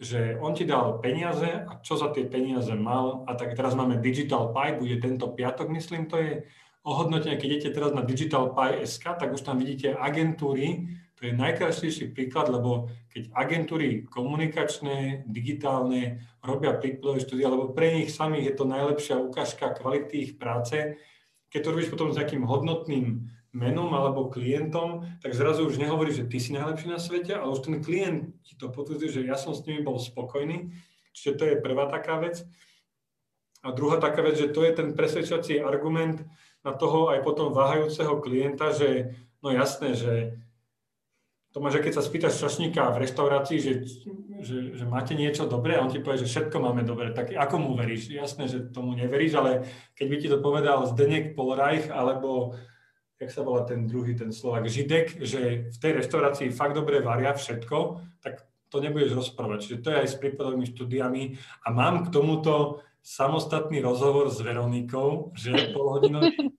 že on ti dal peniaze a čo za tie peniaze mal. A tak teraz máme Digital Pie, bude tento piatok, myslím, to je ohodnotenie, keď idete teraz na Digital Pie.sk, tak už tam vidíte agentúry, to je najkrajšejší príklad, lebo keď agentúry komunikačné, digitálne robia príkladové štúdie, lebo pre nich samých je to najlepšia ukážka kvality ich práce, keď to robíš potom s nejakým hodnotným menom alebo klientom, tak zrazu už nehovoríš, že ty si najlepší na svete, ale už ten klient ti to potvrdzuje, že ja som s nimi bol spokojný. Čiže to je prvá taká vec. A druhá taká vec, že to je ten presvedčací argument na toho aj potom váhajúceho klienta, že no jasné, že to máš, keď sa spýtaš čašníka v reštaurácii, že, že, že máte niečo dobré a on ti povie, že všetko máme dobré, tak ako mu veríš? Jasné, že tomu neveríš, ale keď by ti to povedal Zdenek Polreich alebo jak sa volá ten druhý, ten Slovak, Židek, že v tej reštaurácii fakt dobre varia všetko, tak to nebudeš rozprávať. Čiže to je aj s prípadovými štúdiami. A mám k tomuto samostatný rozhovor s Veronikou, že polhodinový *laughs*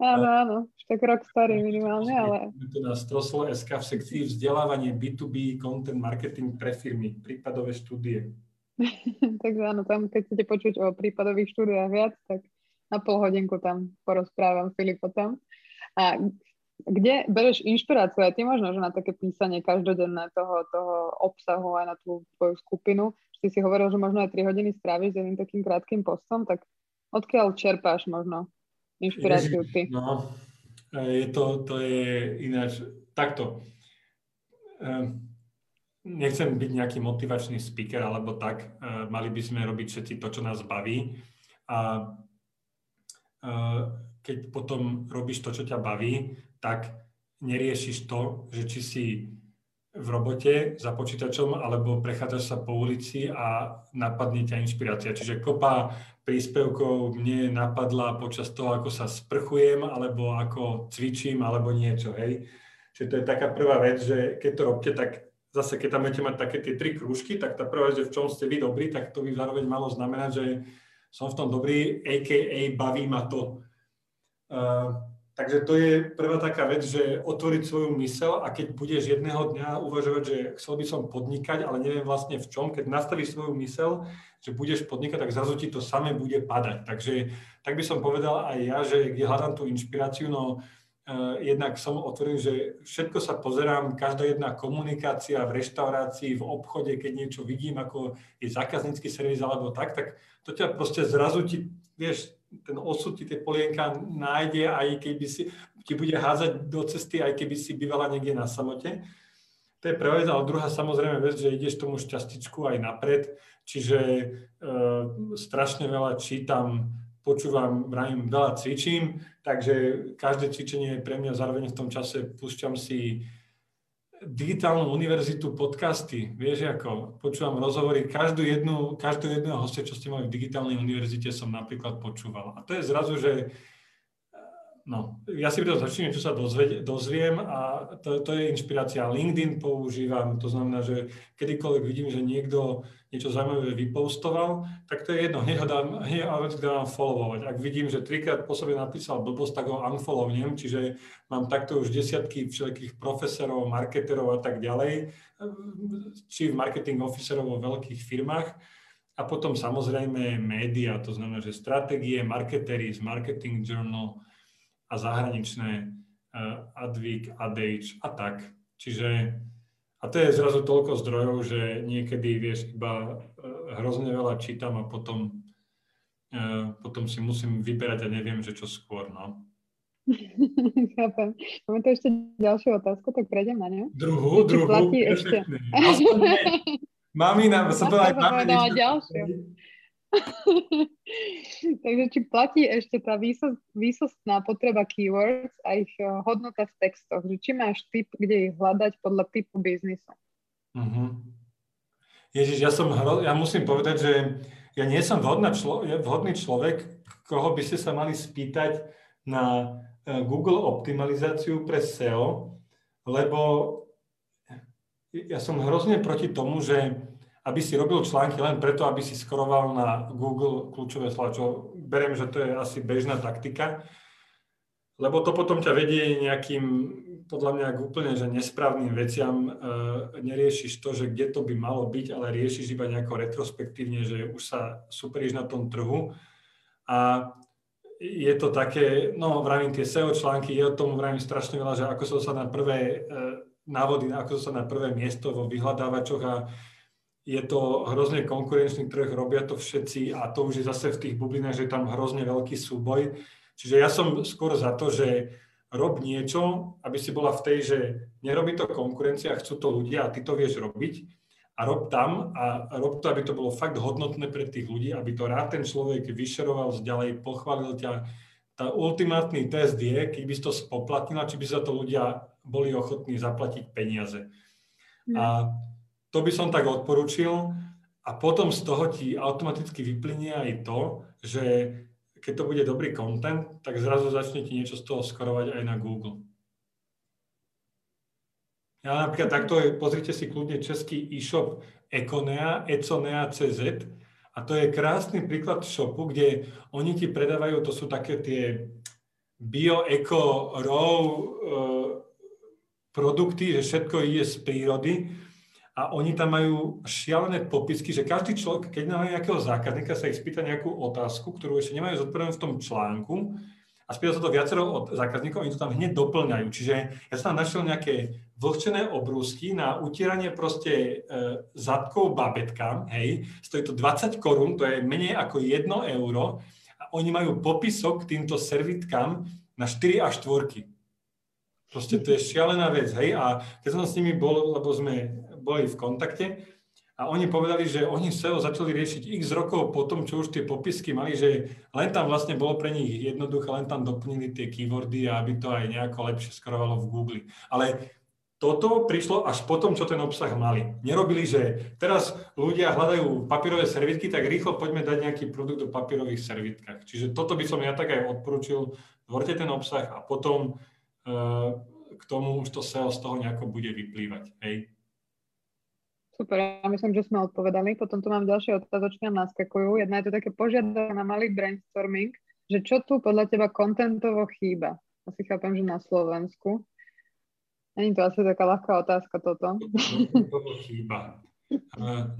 áno, áno, tak rok starý minimálne, ale... Tu na Stroslo SK v sekcii vzdelávanie B2B content marketing pre firmy, prípadové štúdie. *laughs* Takže áno, tam keď chcete počuť o prípadových štúdiách viac, tak na pol hodinku tam porozprávam Filipo tam. A kde bereš inšpiráciu aj ty možno, že na také písanie každodenné toho, toho obsahu aj na tú tvoju skupinu. Ty si hovoril, že možno aj 3 hodiny stráviš s jedným takým krátkým postom, tak odkiaľ čerpáš možno inšpiráciu ty? No, je to, to je ináč, takto. Ehm, nechcem byť nejaký motivačný speaker alebo tak, ehm, mali by sme robiť všetci to, čo nás baví a keď potom robíš to, čo ťa baví, tak neriešiš to, že či si v robote za počítačom alebo prechádzaš sa po ulici a napadne ťa inšpirácia. Čiže kopa príspevkov mne napadla počas toho, ako sa sprchujem alebo ako cvičím alebo niečo, hej. Čiže to je taká prvá vec, že keď to robíte, tak zase keď tam budete mať také tie tri krúžky, tak tá prvá vec, že v čom ste vy dobrí, tak to by zároveň malo znamenať, že som v tom dobrý, a.k.a. baví ma to. Uh, Takže to je prvá taká vec, že otvoriť svoju mysel a keď budeš jedného dňa uvažovať, že chcel by som podnikať, ale neviem vlastne v čom, keď nastavíš svoju mysel, že budeš podnikať, tak zrazu ti to samé bude padať. Takže tak by som povedal aj ja, že kde hľadám tú inšpiráciu, no uh, jednak som otvorený, že všetko sa pozerám, každá jedna komunikácia v reštaurácii, v obchode, keď niečo vidím, ako je zákaznícky servis alebo tak, tak to ťa proste zrazu ti, vieš, ten osud ti tie polienka nájde, aj keby si, ti bude hádzať do cesty, aj keby si bývala niekde na samote. To je prvá vec, ale druhá samozrejme vec, že ideš tomu šťastičku aj napred, čiže e, strašne veľa čítam, počúvam, vravím, veľa cvičím, takže každé cvičenie je pre mňa zároveň v tom čase púšťam si digitálnu univerzitu podcasty, vieš ako, počúvam rozhovory, každú jednu, každú jedného hostia, čo ste mali v digitálnej univerzite, som napríklad počúval. A to je zrazu, že no, ja si to začnem, čo sa dozvie, dozviem a to, to je inšpirácia. LinkedIn používam, to znamená, že kedykoľvek vidím, že niekto niečo zaujímavé vypostoval, tak to je jedno, hneď ho dám, hneď dám followovať. Ak vidím, že trikrát po sebe napísal blbosť, tak ho unfollownem, čiže mám takto už desiatky všelijakých profesorov, marketerov a tak ďalej, či v marketing officerov vo veľkých firmách. A potom samozrejme média, to znamená, že stratégie, marketery z Marketing Journal a zahraničné uh, Adweek, Adage a tak. Čiže a to je zrazu toľko zdrojov, že niekedy, vieš, iba e, hrozne veľa čítam a potom, e, potom si musím vyberať a neviem, že čo skôr, no. *laughs* Chápem. Máme tu ešte ďalšiu otázku, tak prejdem na ňu. Druhú, druhú, platí ešte. Mami nám, sa to aj máme ďalšiu. *laughs* Takže či platí ešte tá výsos, výsostná potreba keywords a ich eh, hodnota v textoch? Že či máš typ, kde ich hľadať podľa typu biznisu? Uh-huh. Ježiš, ja, som hro... ja musím povedať, že ja nie som člo... vhodný človek, koho by ste sa mali spýtať na eh, Google optimalizáciu pre SEO, lebo ja som hrozne proti tomu, že aby si robil články len preto, aby si skoroval na Google kľúčové slova, čo beriem, že to je asi bežná taktika, lebo to potom ťa vedie nejakým, podľa mňa, úplne že nesprávnym veciam. E, neriešiš to, že kde to by malo byť, ale riešiš iba nejako retrospektívne, že už sa superíš na tom trhu. A je to také, no vravím tie SEO články, je o tom vravím strašne veľa, že ako sa dostať na prvé e, návody, ako sa na prvé miesto vo vyhľadávačoch a je to hrozne konkurenčný trh, robia to všetci a to už je zase v tých bublinách, že je tam hrozne veľký súboj. Čiže ja som skôr za to, že rob niečo, aby si bola v tej, že nerobí to konkurencia, chcú to ľudia a ty to vieš robiť a rob tam a rob to, aby to bolo fakt hodnotné pre tých ľudí, aby to rád ten človek vyšeroval ďalej, pochválil ťa. Tá ultimátny test je, keď by si to spoplatnila, či by za to ľudia boli ochotní zaplatiť peniaze. Mm. A to by som tak odporučil. A potom z toho ti automaticky vyplynie aj to, že keď to bude dobrý content, tak zrazu začne ti niečo z toho skorovať aj na Google. Ja napríklad takto, pozrite si kľudne český e-shop Econea, econea.cz a to je krásny príklad shopu, kde oni ti predávajú, to sú také tie bio, eco, raw e, produkty, že všetko ide z prírody a oni tam majú šialené popisky, že každý človek, keď má nejakého zákazníka, sa ich spýta nejakú otázku, ktorú ešte nemajú zodpovedanú v tom článku a spýta sa to viacero od zákazníkov, oni to tam hneď doplňajú. Čiže ja som tam našiel nejaké vlhčené obrúsky na utieranie proste e, zadkov babetkám, hej, stojí to 20 korún, to je menej ako 1 euro a oni majú popisok k týmto servitkám na 4 až 4. Proste to je šialená vec, hej, a keď som s nimi bol, lebo sme boli v kontakte a oni povedali, že oni SEO začali riešiť x rokov po tom, čo už tie popisky mali, že len tam vlastne bolo pre nich jednoduché, len tam doplnili tie keywordy aby to aj nejako lepšie skorovalo v Google. Ale toto prišlo až po tom, čo ten obsah mali. Nerobili, že teraz ľudia hľadajú papierové servitky, tak rýchlo poďme dať nejaký produkt do papierových servitkách. Čiže toto by som ja tak aj odporučil. Tvorte ten obsah a potom e, k tomu už to SEO z toho nejako bude vyplývať. Hej. Super, ja myslím, že sme odpovedali. Potom tu mám ďalšie otázočky a naskakujú. Jedna je to také požiadavka na malý brainstorming, že čo tu podľa teba kontentovo chýba? Asi chápem, že na Slovensku. Není to asi taká ľahká otázka toto. Kontentovo chýba.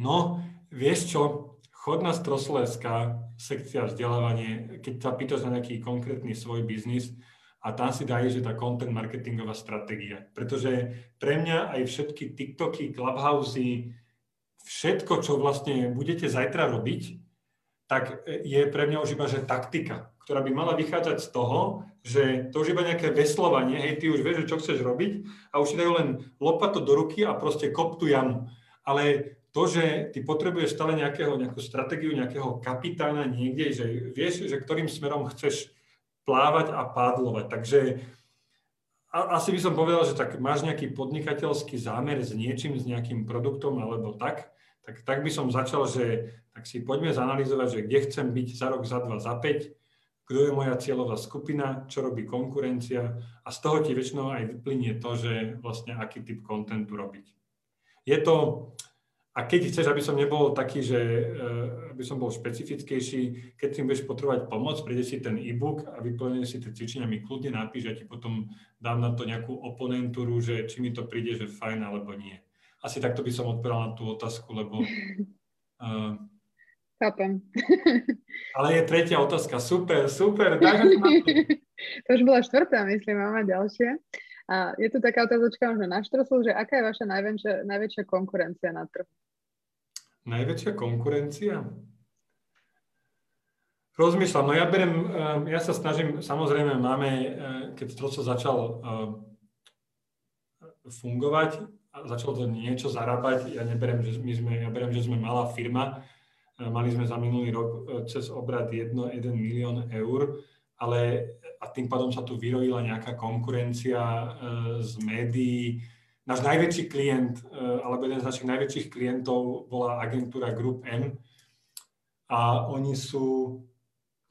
No, vieš čo, chod na Strosleská, sekcia vzdelávanie, keď sa pýtaš na nejaký konkrétny svoj biznis, a tam si daje, že tá content marketingová stratégia. Pretože pre mňa aj všetky TikToky, Clubhousey, všetko, čo vlastne budete zajtra robiť, tak je pre mňa už iba, že taktika, ktorá by mala vychádzať z toho, že to už iba nejaké veslovanie, hej, ty už vieš, čo chceš robiť a už ti dajú len lopato do ruky a proste kop tú jamu. Ale to, že ty potrebuješ stále nejakého, nejakú stratégiu, nejakého kapitána niekde, že vieš, že ktorým smerom chceš plávať a pádlovať. Takže asi by som povedal, že tak máš nejaký podnikateľský zámer s niečím, s nejakým produktom alebo tak, tak, tak by som začal, že tak si poďme zanalizovať, že kde chcem byť za rok, za dva, za päť, kto je moja cieľová skupina, čo robí konkurencia a z toho ti väčšinou aj vyplynie to, že vlastne aký typ kontentu robiť. Je to, a keď chceš, aby som nebol taký, že eh, aby som bol špecifickejší, keď si budeš potrebovať pomoc, príde si ten e-book a vyplňuje si tie cvičenia, mi kľudne napíš, ja ti potom dám na to nejakú oponentúru, že či mi to príde, že fajn alebo nie. Asi takto by som odpovedal na tú otázku, lebo... Uh, *laughs* Chápem. *laughs* ale je tretia otázka. Super, super. *laughs* to už bola štvrtá, myslím, máme ďalšie. A je tu taká otázočka možno na štrosl, že aká je vaša najväčšia, najväčšia konkurencia na trhu? Najväčšia konkurencia? Rozmýšľam, no ja berem, eh, ja sa snažím, samozrejme máme, eh, keď Stroco začal eh, fungovať, začalo to niečo zarábať, ja neberem, že my sme, ja berem, že sme malá firma, mali sme za minulý rok cez obrad 1, 1 milión eur, ale a tým pádom sa tu vyrojila nejaká konkurencia e, z médií. Náš najväčší klient, e, alebo jeden z našich najväčších klientov bola agentúra Group M a oni sú,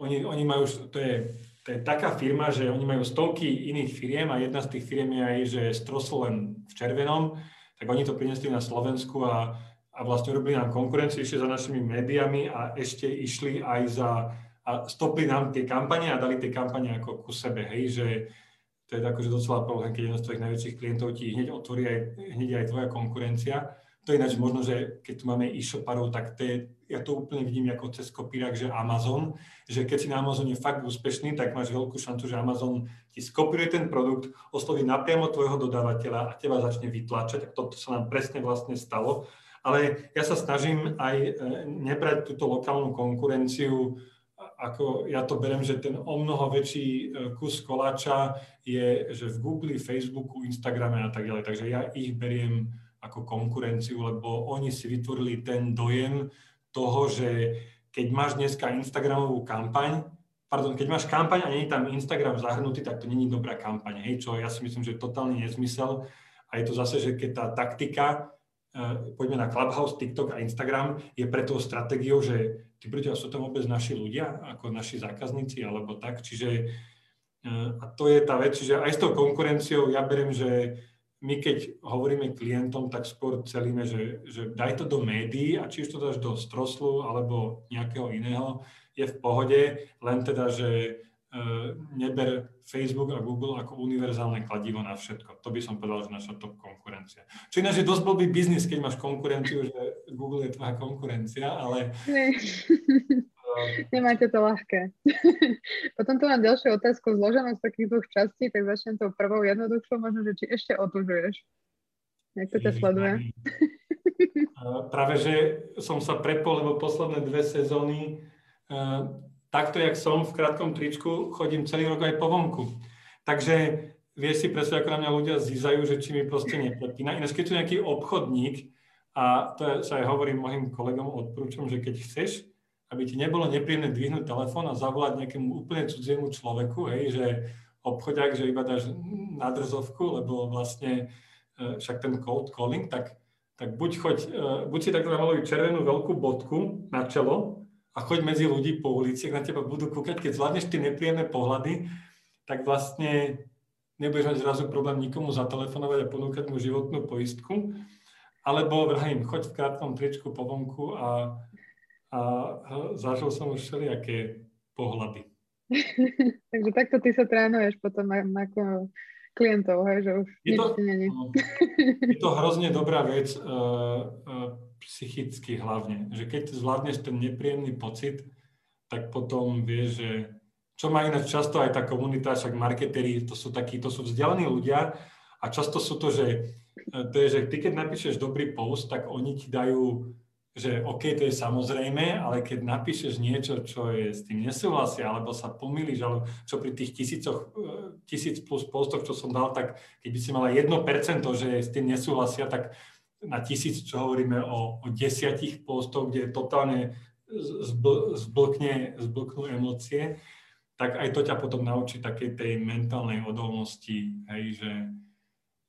oni, oni majú, to je, to je taká firma, že oni majú stovky iných firiem a jedna z tých firiem je aj, že stroslo len v červenom, tak oni to priniesli na Slovensku a a vlastne robili nám konkurenciu, išli za našimi médiami a ešte išli aj za, a stopli nám tie kampane a dali tie kampane ako ku sebe, hej, že to je akože docela problém, keď jeden z tvojich najväčších klientov ti hneď otvorí aj, hneď aj tvoja konkurencia. To je ináč možno, že keď tu máme e-shoparov, tak to je, ja to úplne vidím ako cez kopírak, že Amazon, že keď si na Amazone fakt úspešný, tak máš veľkú šancu, že Amazon ti skopíruje ten produkt, osloví napriamo tvojho dodávateľa a teba začne vytlačať. A toto sa nám presne vlastne stalo. Ale ja sa snažím aj e, nebrať túto lokálnu konkurenciu ako ja to berem, že ten o mnoho väčší e, kus koláča je, že v Google, Facebooku, Instagrame a tak ďalej. Takže ja ich beriem ako konkurenciu, lebo oni si vytvorili ten dojem toho, že keď máš dneska Instagramovú kampaň, pardon, keď máš kampaň a nie je tam Instagram zahrnutý, tak to není dobrá kampaň, hej, čo ja si myslím, že je totálny nezmysel. A je to zase, že keď tá taktika, uh, poďme na Clubhouse, TikTok a Instagram, je pre tou stratégiou, že ty brďa, sú tam vôbec naši ľudia, ako naši zákazníci, alebo tak, čiže e, a to je tá vec, čiže aj s tou konkurenciou ja beriem, že my keď hovoríme klientom, tak skôr celíme, že, že daj to do médií a či už to dáš do stroslu alebo nejakého iného, je v pohode, len teda, že neber Facebook a Google ako univerzálne kladivo na všetko. To by som povedal, že naša top konkurencia. Čo ináč je dosť blbý biznis, keď máš konkurenciu, že Google je tvoja konkurencia, ale... Nemáte to ľahké. *laughs* Potom tu mám ďalšiu otázku zloženú z takých dvoch častí, tak začnem tou prvou jednoduchšou, možno, že či ešte otužuješ. Jak to ťa sleduje? *laughs* Práve, že som sa prepol, lebo posledné dve sezóny takto, jak som v krátkom tričku, chodím celý rok aj po vonku. Takže vieš si presne, ako na mňa ľudia zízajú, že či mi proste neprepína. Ináč, keď tu nejaký obchodník, a to sa aj hovorím mojim kolegom, odporúčam, že keď chceš, aby ti nebolo nepríjemné dvihnúť telefón a zavolať nejakému úplne cudziemu človeku, hej, že obchodiak, že iba dáš na drzovku, lebo vlastne e, však ten cold calling, tak, tak buď, choď, e, buď si tak namaluj červenú veľkú bodku na čelo a choď medzi ľudí po ulici, ak na teba budú kúkať, keď zvládneš tie nepríjemné pohľady, tak vlastne nebudeš mať zrazu problém nikomu zatelefonovať a ponúkať mu životnú poistku. Alebo vrajím, choď v krátkom tričku po vonku a, a zažil som už všelijaké pohľady. *laughs* Takže takto ty sa trénuješ potom ako klientov, hej, že už je to. No, *laughs* je to hrozne dobrá vec. Uh, uh, psychicky hlavne. Že keď zvládneš ten nepríjemný pocit, tak potom vieš, že čo má ináč často aj tá komunita, však marketeri, to sú takí, to sú vzdialení ľudia a často sú to, že to je, že ty keď napíšeš dobrý post, tak oni ti dajú, že OK, to je samozrejme, ale keď napíšeš niečo, čo je s tým nesúhlasia, alebo sa pomýliš, alebo čo pri tých tisícoch, tisíc plus postoch, čo som dal, tak keď by si mala 1%, že s tým nesúhlasia, tak na tisíc, čo hovoríme o, o desiatich postoch, kde totálne zbl, zblkne, zblknú emócie, tak aj to ťa potom naučí takej tej mentálnej odolnosti, hej, že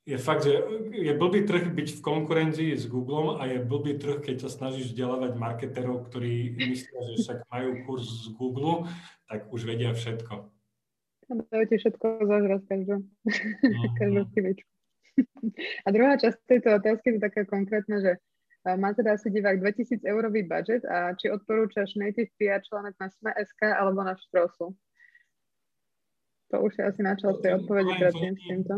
je fakt, že je blbý trh byť v konkurencii s Googlem a je blbý trh, keď sa snažíš vzdelávať marketerov, ktorí myslia, že však majú kurz z Google, tak už vedia všetko. Dajú ti všetko zažrať každú, no, každú. *laughs* A druhá časť tejto otázky je taká konkrétna, že má teda asi divák 2000 eurový budget a či odporúčaš native PR článok na Sme.sk alebo na Štrosu? To už je asi na čas tej odpovede predtým s týmto.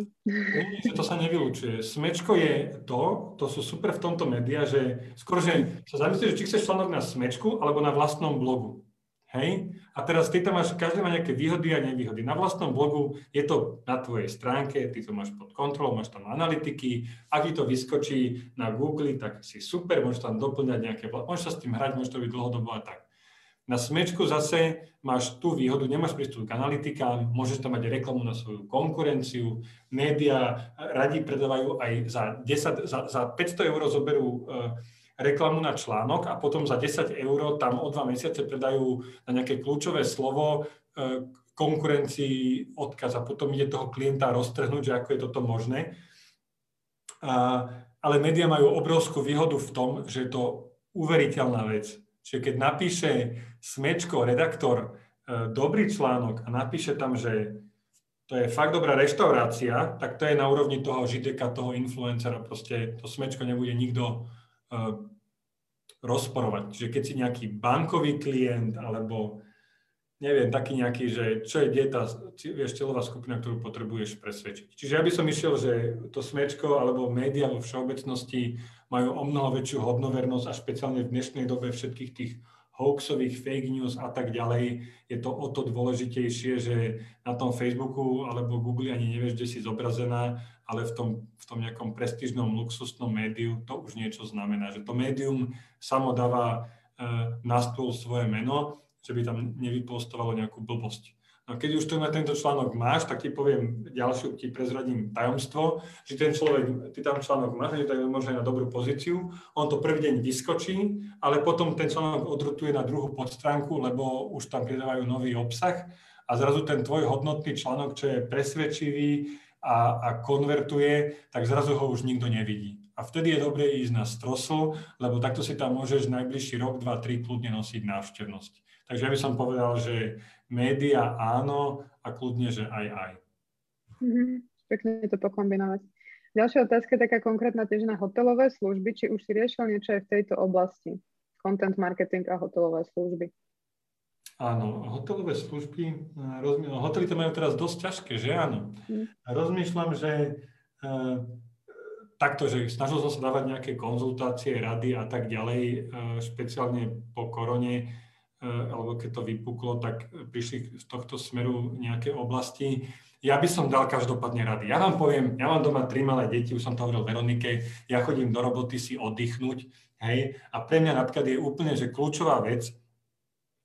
To sa nevylučuje. Smečko je to, to sú super v tomto média, že skôr, že sa zamyslíš, či chceš článok na Smečku alebo na vlastnom blogu. Hej? A teraz ty tam máš, každý má nejaké výhody a nevýhody. Na vlastnom blogu je to na tvojej stránke, ty to máš pod kontrolou, máš tam analytiky, ak ti to vyskočí na Google, tak si super, môžeš tam doplňať nejaké, môžeš sa s tým hrať, môžeš to byť dlhodobo a tak. Na smečku zase máš tú výhodu, nemáš prístup k analytikám, môžeš tam mať reklamu na svoju konkurenciu, médiá radi predávajú aj za, 10, za, za 500 eur zoberú uh, reklamu na článok a potom za 10 eur tam o dva mesiace predajú na nejaké kľúčové slovo e, konkurencii odkaz a potom ide toho klienta roztrhnúť, že ako je toto možné. A, ale médiá majú obrovskú výhodu v tom, že je to uveriteľná vec. Čiže keď napíše Smečko, redaktor, e, dobrý článok a napíše tam, že to je fakt dobrá reštaurácia, tak to je na úrovni toho žideka, toho influencera. Proste to Smečko nebude nikto rozporovať. Čiže keď si nejaký bankový klient alebo neviem, taký nejaký, že čo je dieta, vieš, celová skupina, ktorú potrebuješ presvedčiť. Čiže ja by som išiel, že to smečko alebo média vo všeobecnosti majú o mnoho väčšiu hodnovernosť a špeciálne v dnešnej dobe všetkých tých hoaxových fake news a tak ďalej, je to o to dôležitejšie, že na tom Facebooku alebo Google ani nevieš, kde si zobrazená, ale v tom, v tom nejakom prestížnom, luxusnom médiu to už niečo znamená, že to médium samo dáva e, na stôl svoje meno, že by tam nevypostovalo nejakú blbosť. No keď už tu na tento článok máš, tak ti poviem ďalšiu, ti prezradím tajomstvo, že ten človek, ty tam článok máš, že to je možno na dobrú pozíciu, on to prvý deň vyskočí, ale potom ten článok odrutuje na druhú podstránku, lebo už tam pridávajú nový obsah a zrazu ten tvoj hodnotný článok, čo je presvedčivý a, a konvertuje, tak zrazu ho už nikto nevidí. A vtedy je dobré ísť na strosl, lebo takto si tam môžeš najbližší rok, dva, tri kľudne nosiť návštevnosť. Takže ja by som povedal, že média áno a kľudne, že aj aj. Mm-hmm. Pekne to pokombinovať. Ďalšia otázka je taká konkrétna tiež na hotelové služby. Či už si riešil niečo aj v tejto oblasti? Content marketing a hotelové služby. Áno, hotelové služby, eh, rozmi- hotely to majú teraz dosť ťažké, že áno. Mm. Rozmýšľam, že e, takto, že snažil som sa dávať nejaké konzultácie, rady a tak ďalej, e, špeciálne po korone, alebo keď to vypuklo, tak prišli z tohto smeru nejaké oblasti. Ja by som dal každopádne rady. Ja vám poviem, ja mám doma tri malé deti, už som to hovoril Veronike, ja chodím do roboty si oddychnúť, hej, a pre mňa napríklad je úplne, že kľúčová vec,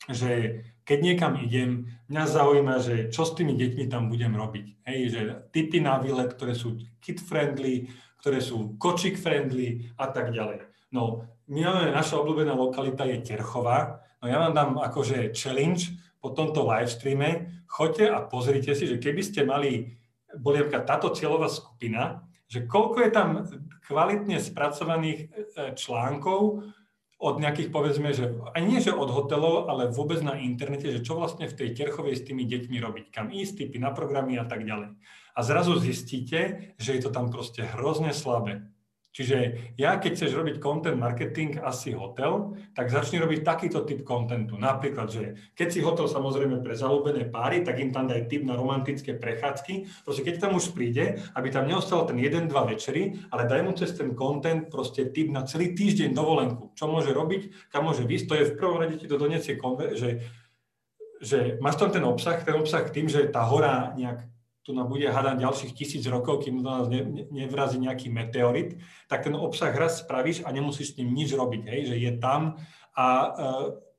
že keď niekam idem, mňa zaujíma, že čo s tými deťmi tam budem robiť. Hej, že typy na výlet, ktoré sú kid-friendly, ktoré sú kočik-friendly a tak ďalej. No, my máme, naša obľúbená lokalita je Terchová, No ja vám dám akože challenge po tomto live streame. Choďte a pozrite si, že keby ste mali, boli táto cieľová skupina, že koľko je tam kvalitne spracovaných e, článkov od nejakých, povedzme, že aj nie, že od hotelov, ale vôbec na internete, že čo vlastne v tej Terchovej s tými deťmi robiť, kam ísť, typy na programy a tak ďalej. A zrazu zistíte, že je to tam proste hrozne slabé. Čiže ja, keď chceš robiť content marketing, asi hotel, tak začni robiť takýto typ kontentu. Napríklad, že keď si hotel samozrejme pre zalúbené páry, tak im tam daj tip na romantické prechádzky. Proste keď tam už príde, aby tam neostal ten jeden, dva večery, ale daj mu cez ten content proste tip na celý týždeň dovolenku. Čo môže robiť, kam môže výsť, to je v prvom rade ti to donesie, že, že máš tam ten obsah, ten obsah tým, že tá hora nejak tu nám bude hádať ďalších tisíc rokov, kým do nás ne, ne, nevrazí nejaký meteorit, tak ten obsah raz spravíš a nemusíš s ním nič robiť, hej, že je tam a e,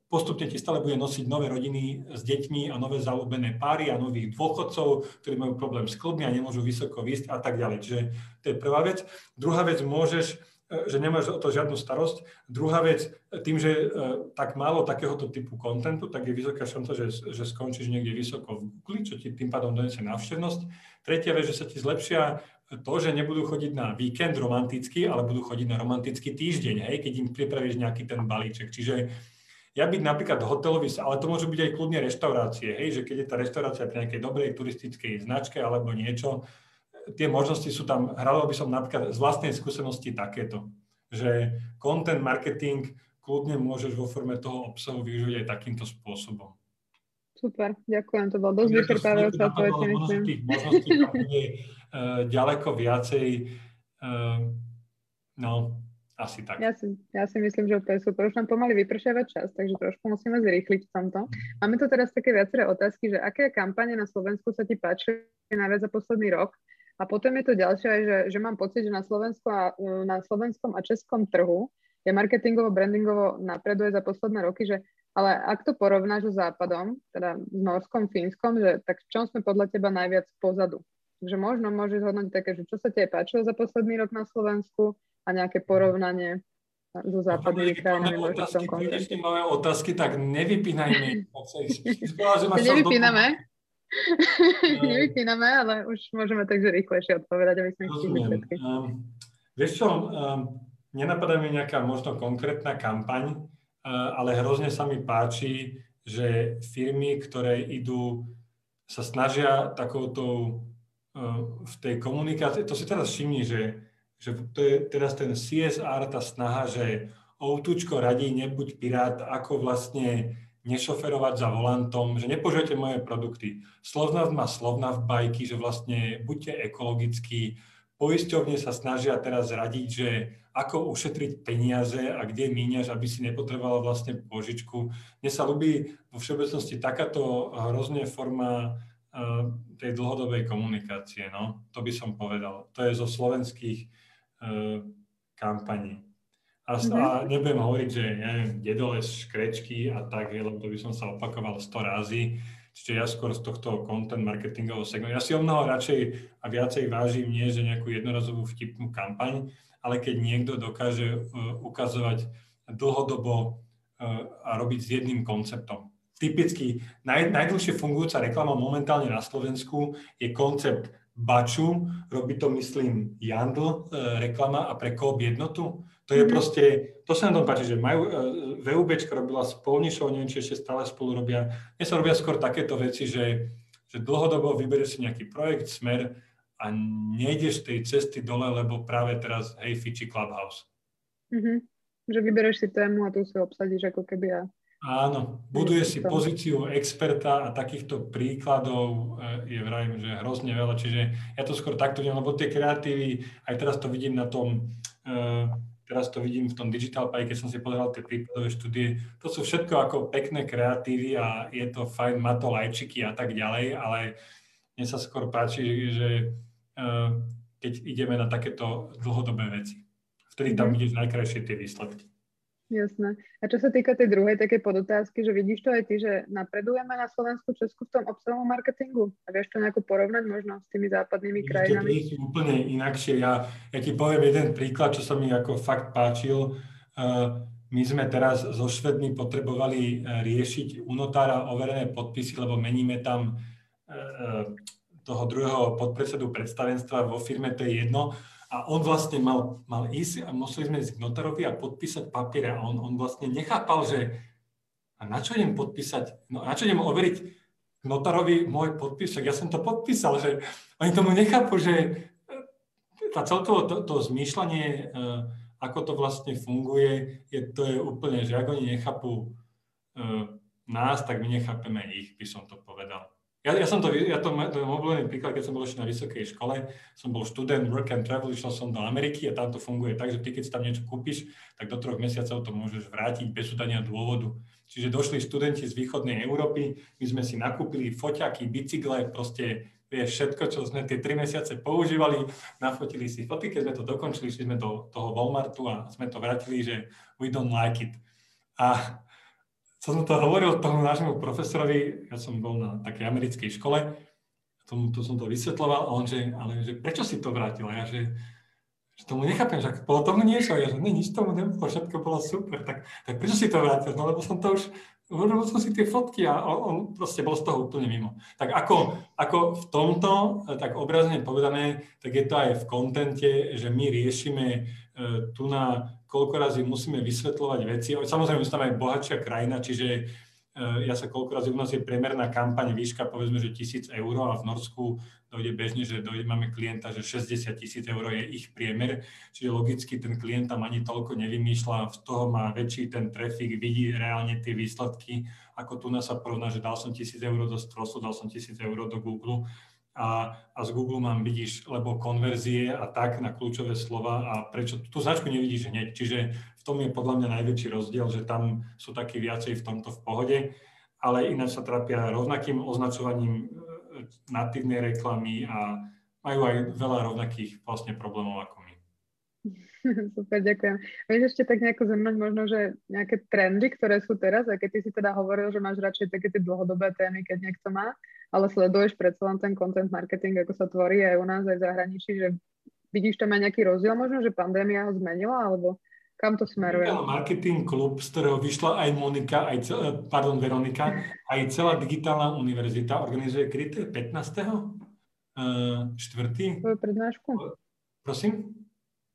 postupne ti stále bude nosiť nové rodiny s deťmi a nové zalúbené páry a nových dôchodcov, ktorí majú problém s klubmi a nemôžu vysoko výsť a tak ďalej. Čiže to je prvá vec. Druhá vec, môžeš že nemáš o to žiadnu starosť. Druhá vec, tým, že e, tak málo takéhoto typu kontentu, tak je vysoká šanca, že, že skončíš niekde vysoko v Google, čo ti tým pádom donesie návštevnosť. Tretia vec, že sa ti zlepšia to, že nebudú chodiť na víkend romantický, ale budú chodiť na romantický týždeň, hej, keď im pripravíš nejaký ten balíček. Čiže ja byť napríklad hotelový, ale to môžu byť aj kľudne reštaurácie, hej, že keď je tá reštaurácia pri nejakej dobrej turistickej značke alebo niečo, tie možnosti sú tam, hral by som napríklad z vlastnej skúsenosti takéto, že content marketing kľudne môžeš vo forme toho obsahu využiť aj takýmto spôsobom. Super, ďakujem, to bolo dosť vyčerpávajúce odpoveď, myslím. Tých možností je uh, ďaleko viacej, uh, no, asi tak. Ja si, ja si myslím, že to je super. Už nám pomaly vypršiava čas, takže trošku musíme zrýchliť v tomto. Máme tu teraz také viaceré otázky, že aké kampane na Slovensku sa ti páčili najviac za posledný rok a potom je to ďalšie že, že mám pocit, že na, Slovensku a, na slovenskom a českom trhu je marketingovo, brandingovo napreduje za posledné roky, že ale ak to porovnáš so západom, teda s Norskom, Fínskom, že tak v čom sme podľa teba najviac pozadu? Takže možno môžeš zhodnotiť také, že čo sa ti páčilo za posledný rok na Slovensku a nejaké porovnanie so západnými krajinami možno v tom kontexte. Máme otázky, tak nevypínajme. *laughs* Nevypíname? *laughs* Nevypíname, ale už môžeme takže rýchlejšie odpovedať, aby sme stihli všetky. Um, vieš čo, um, nenapadá mi nejaká možno konkrétna kampaň, uh, ale hrozne sa mi páči, že firmy, ktoré idú, sa snažia takouto uh, v tej komunikácii, to si teraz všimni, že, že to je teraz ten CSR, tá snaha, že Outučko radí, nebuď pirát, ako vlastne nešoferovať za volantom, že nepožujete moje produkty. Slovnav má slovna v bajky, že vlastne buďte ekologickí. Poisťovne sa snažia teraz radiť, že ako ušetriť peniaze a kde míňaš, aby si nepotreboval vlastne požičku. Mne sa ľubí vo všeobecnosti takáto hrozne forma uh, tej dlhodobej komunikácie. No? To by som povedal. To je zo slovenských uh, kampaní. A, mm-hmm. a nebudem hovoriť, že neviem, dedoles, škrečky a tak, lebo to by som sa opakoval 100 razy. Čiže ja skôr z tohto content marketingového segmentu. Ja si o mnoho radšej a viacej vážim nie, že nejakú jednorazovú vtipnú kampaň, ale keď niekto dokáže uh, ukazovať dlhodobo uh, a robiť s jedným konceptom. Typicky naj, najdlhšie fungujúca reklama momentálne na Slovensku je koncept Baču, robí to myslím Jandl, uh, reklama a pre Coop jednotu to je mhm. proste, to sa na tom páči, že majú, e, VUBčka robila s Polnišou, neviem, či ešte stále spolu robia. Mne sa robia skôr takéto veci, že, že dlhodobo vyberieš si nejaký projekt, smer a nejdeš tej cesty dole, lebo práve teraz, hej, fiči Clubhouse. Mm-hmm. Že vybereš si tému a tu si obsadíš ako keby a... Áno, buduje si pozíciu experta a takýchto príkladov e, je vrajím, že hrozne veľa, čiže ja to skôr takto vidím, lebo tie kreatívy, aj teraz to vidím na tom uh, teraz to vidím v tom Digital Pie, keď som si pozeral tie prípadové štúdie, to sú všetko ako pekné kreatívy a je to fajn, má to lajčiky a tak ďalej, ale mne sa skôr páči, že uh, keď ideme na takéto dlhodobé veci, vtedy tam mhm. vidíš najkrajšie tie výsledky. Jasné. A čo sa týka tej druhej také podotázky, že vidíš to aj ty, že napredujeme na Slovensku, Česku v tom obsahovom marketingu? A vieš to nejako porovnať možno s tými západnými Vidíte, krajinami? To úplne inakšie. Ja, ja ti poviem jeden príklad, čo sa mi ako fakt páčil. Uh, my sme teraz so Švedmi potrebovali uh, riešiť u notára overené podpisy, lebo meníme tam uh, toho druhého podpredsedu predstavenstva vo firme, to je jedno a on vlastne mal, mal ísť a museli sme ísť k notárovi a podpísať papier a on, on vlastne nechápal, že a na čo idem podpísať, no na čo idem overiť notárovi môj podpis, ja som to podpísal, že oni tomu nechápu, že e, tá celkovo to, to zmýšľanie, e, ako to vlastne funguje, je, to je úplne, že ak oni nechápu e, nás, tak my nechápeme ich, by som to povedal. Ja, ja som to, ja to, to obľúbený príklad, keď som bol ešte na vysokej škole, som bol študent, work and travel, išiel som do Ameriky a tam to funguje tak, že ty keď si tam niečo kúpiš, tak do troch mesiacov to môžeš vrátiť bez udania dôvodu. Čiže došli študenti z východnej Európy, my sme si nakúpili foťaky, bicykle, proste vieš, všetko, čo sme tie tri mesiace používali, nafotili si fotky, keď sme to dokončili, šli sme do toho Walmartu a sme to vrátili, že we don't like it. A som to hovoril tomu nášmu profesorovi, ja som bol na takej americkej škole, tomu, to som to vysvetloval a on, že, ale že prečo si to vrátil? Ja, že, že tomu nechápem, že bolo tomu niečo, ja, že ne, nič tomu nebolo, všetko bolo super, tak, tak prečo si to vrátil? No lebo som to už, urobil som si tie fotky a on, on proste bol z toho úplne mimo. Tak ako, ako v tomto, tak obrazne povedané, tak je to aj v kontente, že my riešime e, tu na koľko razy musíme vysvetľovať veci. Samozrejme, sme aj bohatšia krajina, čiže e, ja sa koľko razy u nás je priemerná kampaň výška, povedzme, že tisíc eur a v Norsku dojde bežne, že dojde, máme klienta, že 60 tisíc eur je ich priemer, čiže logicky ten klient tam ani toľko nevymýšľa, z toho má väčší ten trafik, vidí reálne tie výsledky, ako tu nás sa porovná, že dal som tisíc eur do Strosu, dal som tisíc eur do Google, a, a z Google mám vidíš, lebo konverzie a tak na kľúčové slova a prečo tú značku nevidíš hneď. Čiže v tom je podľa mňa najväčší rozdiel, že tam sú takí viacej v tomto v pohode, ale ináč sa trápia rovnakým označovaním natívnej reklamy a majú aj veľa rovnakých vlastne problémov ako my. *laughs* Super, ďakujem. Vieš ešte tak nejako zhrnúť možno, že nejaké trendy, ktoré sú teraz, a keď ty si teda hovoril, že máš radšej také tie dlhodobé témy, keď niekto má, ale sleduješ predsa len ten content marketing, ako sa tvorí aj u nás, aj v zahraničí, že vidíš tam aj nejaký rozdiel možno, že pandémia ho zmenila, alebo kam to smeruje? Marketing klub, z ktorého vyšla aj Monika, aj cel, eh, pardon, Veronika, aj celá digitálna univerzita organizuje kryté 15. Uh, štvrtý. prednášku? Prosím?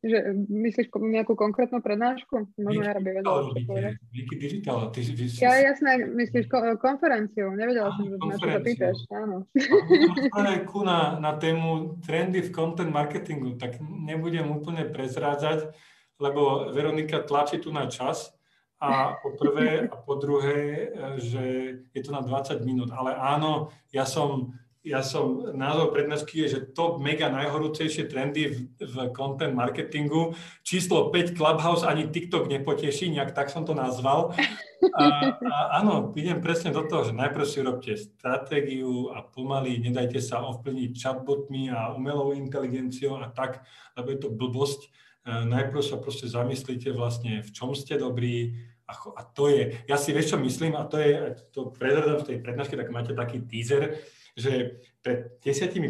Že myslíš nejakú konkrétnu prednášku? Možno ja povedať. Díky digital. Ty, vy, ja jasné, myslíš ko- konferenciu. Nevedela som, že na čo sa pýtaš. Áno. na, na tému trendy v content marketingu, tak nebudem úplne prezrádzať, lebo Veronika tlačí tu na čas a po prvé a po druhé, že je to na 20 minút. Ale áno, ja som ja som, názov prednášky je, že top mega najhorúcejšie trendy v, v content marketingu. Číslo 5 Clubhouse ani TikTok nepoteší, nejak tak som to nazval. A, a áno, idem presne do toho, že najprv si robte stratégiu a pomaly nedajte sa ovplyvniť chatbotmi a umelou inteligenciou a tak, lebo je to blbosť. E, najprv sa proste zamyslíte vlastne, v čom ste dobrí, a, a to je, ja si vieš, čo myslím, a to je, to prezradám v tej prednáške, tak máte taký teaser, že pred 10-15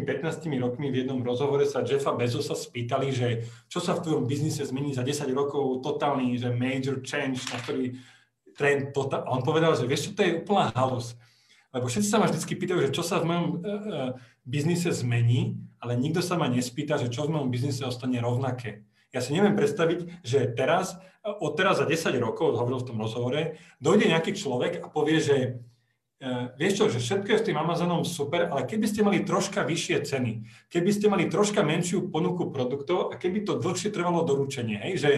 rokmi v jednom rozhovore sa Jeffa Bezosa spýtali, že čo sa v tvojom biznise zmení za 10 rokov, totálny, že major change, na ktorý trend, total, a on povedal, že vieš čo, to je úplná halus. Lebo všetci sa ma vždy pýtajú, že čo sa v mojom uh, biznise zmení, ale nikto sa ma nespýta, že čo v mojom biznise ostane rovnaké. Ja si neviem predstaviť, že teraz, od teraz za 10 rokov, hovoril v tom rozhovore, dojde nejaký človek a povie, že Uh, vieš čo, že všetko je s tým Amazonom super, ale keby ste mali troška vyššie ceny, keby ste mali troška menšiu ponuku produktov a keby to dlhšie trvalo doručenie, hej, že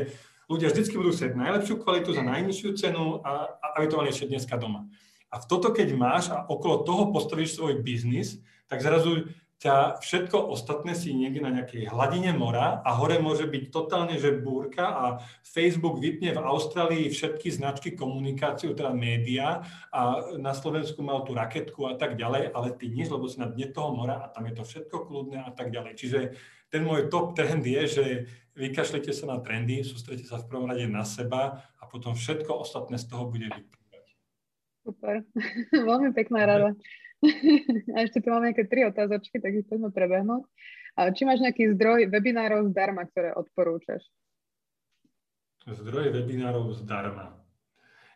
ľudia vždy budú chcieť najlepšiu kvalitu za najnižšiu cenu a, a aby to mali ešte dneska doma. A v toto, keď máš a okolo toho postavíš svoj biznis, tak zrazu ťa všetko ostatné si niekde na nejakej hladine mora a hore môže byť totálne, že búrka a Facebook vypne v Austrálii všetky značky komunikáciu, teda média a na Slovensku mal tú raketku a tak ďalej, ale ty nič, lebo si na dne toho mora a tam je to všetko kľudné a tak ďalej. Čiže ten môj top trend je, že vykašlite sa na trendy, sústrete sa v prvom rade na seba a potom všetko ostatné z toho bude vyplývať. Super, *laughs* veľmi pekná rada. *laughs* A ešte tu máme nejaké tri otázočky, tak ich poďme prebehnúť. Či máš nejaký zdroj webinárov zdarma, ktoré odporúčaš? Zdroj webinárov zdarma.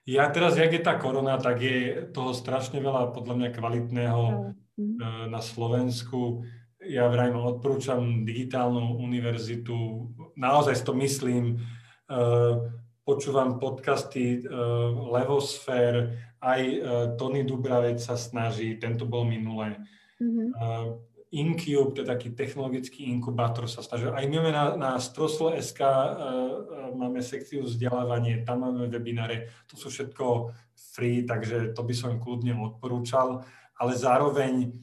Ja teraz, jak je tá korona, tak je toho strašne veľa podľa mňa kvalitného mm. na Slovensku. Ja vrajme odporúčam digitálnu univerzitu, naozaj to myslím, e, počúvam podcasty e, Levosfér, aj uh, Tony Dubravec sa snaží, tento bol minulé. Mm-hmm. Uh, Incube, to je taký technologický inkubátor, sa snaží. Aj my máme na, na Stroslo.sk uh, máme sekciu vzdelávanie, tam máme webináre, to sú všetko free, takže to by som kľudne odporúčal, ale zároveň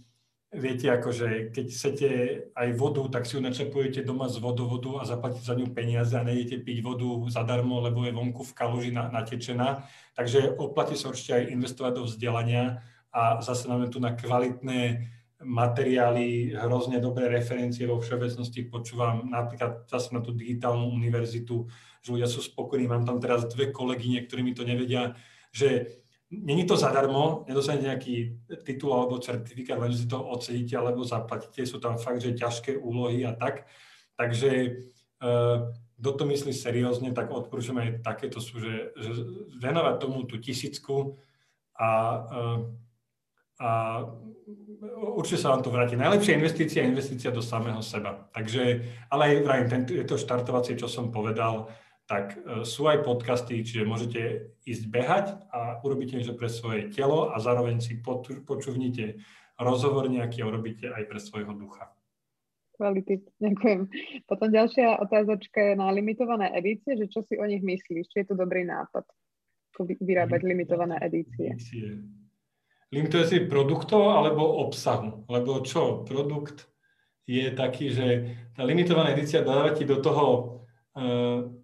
viete, akože keď chcete aj vodu, tak si ju načapujete doma z vodovodu a zaplatíte za ňu peniaze a nejdete piť vodu zadarmo, lebo je vonku v kaluži natečená. Takže oplatí sa určite aj investovať do vzdelania a zase máme tu na kvalitné materiály, hrozne dobré referencie vo všeobecnosti. Počúvam napríklad zase na tú digitálnu univerzitu, že ľudia sú spokojní. Mám tam teraz dve kolegyne, ktorí mi to nevedia, že Není to zadarmo, nedostanete nejaký titul alebo certifikát, len si to odsedíte alebo zaplatíte, sú tam fakt, že ťažké úlohy a tak. Takže uh, kto to myslí seriózne, tak odporúčam aj takéto sú, že, že venovať tomu tú tisícku a, uh, a určite sa vám to vráti. Najlepšia investícia je investícia do samého seba. Takže, ale aj vrajím, je to štartovacie, čo som povedal, tak e, sú aj podcasty, čiže môžete ísť behať a urobíte niečo pre svoje telo a zároveň si počúvnite rozhovor nejaký a urobíte aj pre svojho ducha. Kvality, ďakujem. Potom ďalšia otázočka je na limitované edície, že čo si o nich myslíš, či je to dobrý nápad, vyrábať limitované edície. edície. Limituje si produktov alebo obsahu? Lebo čo, produkt je taký, že tá limitovaná edícia dáva ti do toho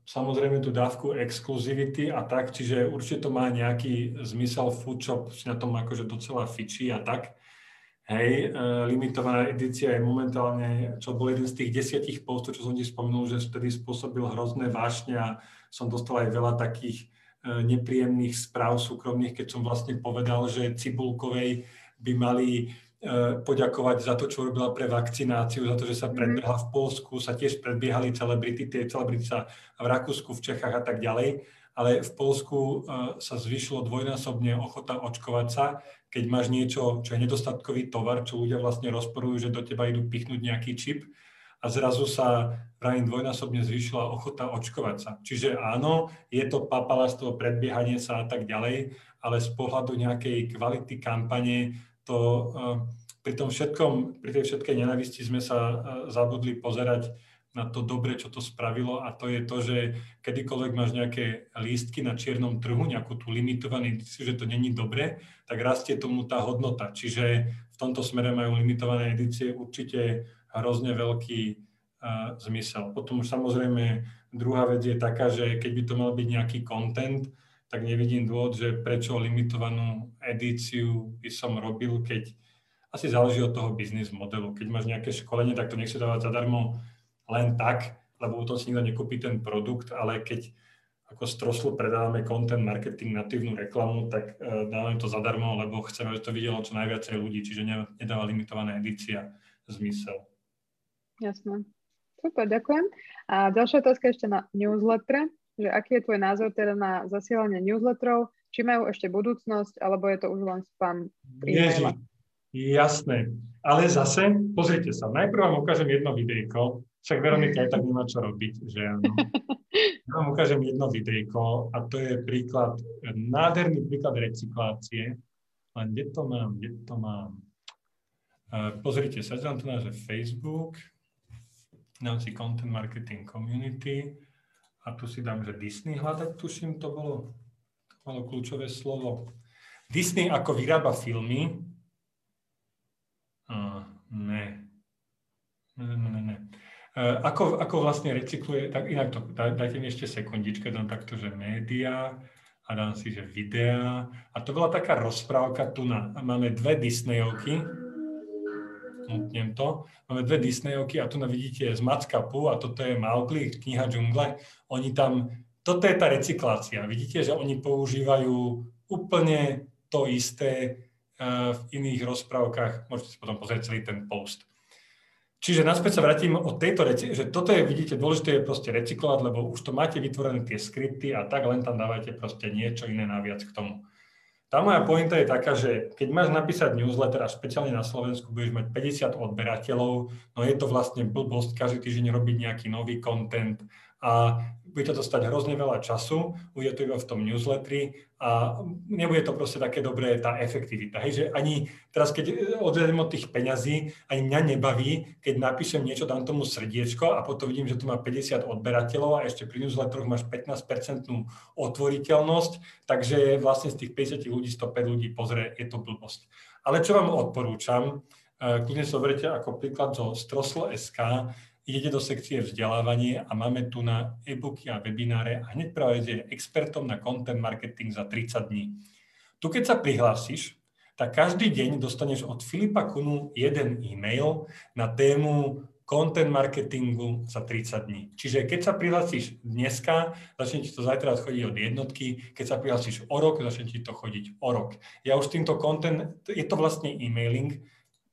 samozrejme tú dávku exkluzivity a tak, čiže určite to má nejaký zmysel, Foodshop si na tom akože docela fičí a tak. Hej, limitovaná edícia je momentálne, čo bol jeden z tých desiatich postov, čo som ti spomenul, že vtedy spôsobil hrozné vášne a som dostal aj veľa takých nepríjemných správ súkromných, keď som vlastne povedal, že Cibulkovej by mali poďakovať za to, čo robila pre vakcináciu, za to, že sa mhm. predbehla v Polsku, sa tiež predbiehali celebrity, tie celebrity sa v Rakúsku, v Čechách a tak ďalej, ale v Polsku e, sa zvyšilo dvojnásobne ochota očkovať sa, keď máš niečo, čo je nedostatkový tovar, čo ľudia vlastne rozporujú, že do teba idú pichnúť nejaký čip a zrazu sa vrajím dvojnásobne zvýšila ochota očkovať sa. Čiže áno, je to papalastvo, predbiehanie sa a tak ďalej, ale z pohľadu nejakej kvality kampane to eh, pri tom všetkom, pri tej všetkej nenavisti sme sa eh, zabudli pozerať na to dobre, čo to spravilo a to je to, že kedykoľvek máš nejaké lístky na čiernom trhu, nejakú tú limitovanú edíciu, že to není dobre, tak rastie tomu tá hodnota. Čiže v tomto smere majú limitované edície určite hrozne veľký uh, zmysel. Potom už samozrejme druhá vec je taká, že keď by to mal byť nejaký content, tak nevidím dôvod, že prečo limitovanú edíciu by som robil, keď asi záleží od toho biznis modelu. Keď máš nejaké školenie, tak to nechce dávať zadarmo len tak, lebo toho si nikto nekúpi ten produkt, ale keď ako stroslo predávame content marketing, natívnu reklamu, tak uh, dávame to zadarmo, lebo chceme, aby to videlo čo najviacej ľudí, čiže nedáva limitovaná edícia zmysel. Jasné. Super, ďakujem. A ďalšia otázka ešte na newsletter, že aký je tvoj názor teda na zasielanie newsletterov, či majú ešte budúcnosť, alebo je to už len spam Ježi, jasné. Ale zase, pozrite sa, najprv vám ukážem jedno videjko, však Veronika aj tak nemá čo robiť, že áno. *laughs* Ja vám ukážem jedno videjko a to je príklad, nádherný príklad recyklácie. Len kde to mám, kde to mám? Uh, pozrite sa, dám to na Facebook, dám si Content Marketing Community a tu si dám, že Disney hľadať, tuším, to bolo, bolo kľúčové slovo. Disney ako vyrába filmy. Uh, ne. Ne, ne, ne. Eh, ako, ako vlastne recykluje, tak inak to, dajte mi ešte sekundičke, dám takto, že média a dám si, že videá. A to bola taká rozprávka tu na, máme dve Disneyovky, mutnem to, máme dve Disneyovky a tu na vidíte z Mackapu a toto je Mowgli, kniha džungle. Oni tam, toto je tá recyklácia. Vidíte, že oni používajú úplne to isté uh, v iných rozprávkach. Môžete si potom pozrieť celý ten post. Čiže naspäť sa vrátim od tejto reci, že toto je, vidíte, dôležité je proste recyklovať, lebo už to máte vytvorené tie skripty a tak len tam dávate proste niečo iné naviac k tomu. Tá moja pointa je taká, že keď máš napísať newsletter a špeciálne na Slovensku budeš mať 50 odberateľov, no je to vlastne blbosť každý týždeň robiť nejaký nový content a bude to stať hrozne veľa času, bude to iba v tom newsletteri a nebude to proste také dobré tá efektivita. Hej, že ani teraz, keď odvedem od tých peňazí, ani mňa nebaví, keď napíšem niečo, dám tomu srdiečko a potom vidím, že tu má 50 odberateľov a ešte pri newsletteroch máš 15% otvoriteľnosť, takže vlastne z tých 50 ľudí 105 ľudí pozrie, je to blbosť. Ale čo vám odporúčam, eh, kľudne si zoberte ako príklad zo Stroslo.sk, idete do sekcie vzdelávanie a máme tu na e-booky a webináre a hneď práve je expertom na content marketing za 30 dní. Tu keď sa prihlásiš, tak každý deň dostaneš od Filipa Kunu jeden e-mail na tému content marketingu za 30 dní. Čiže keď sa prihlásiš dneska, začne ti to zajtra chodiť od jednotky, keď sa prihlásiš o rok, začne ti to chodiť o rok. Ja už týmto content, je to vlastne e-mailing,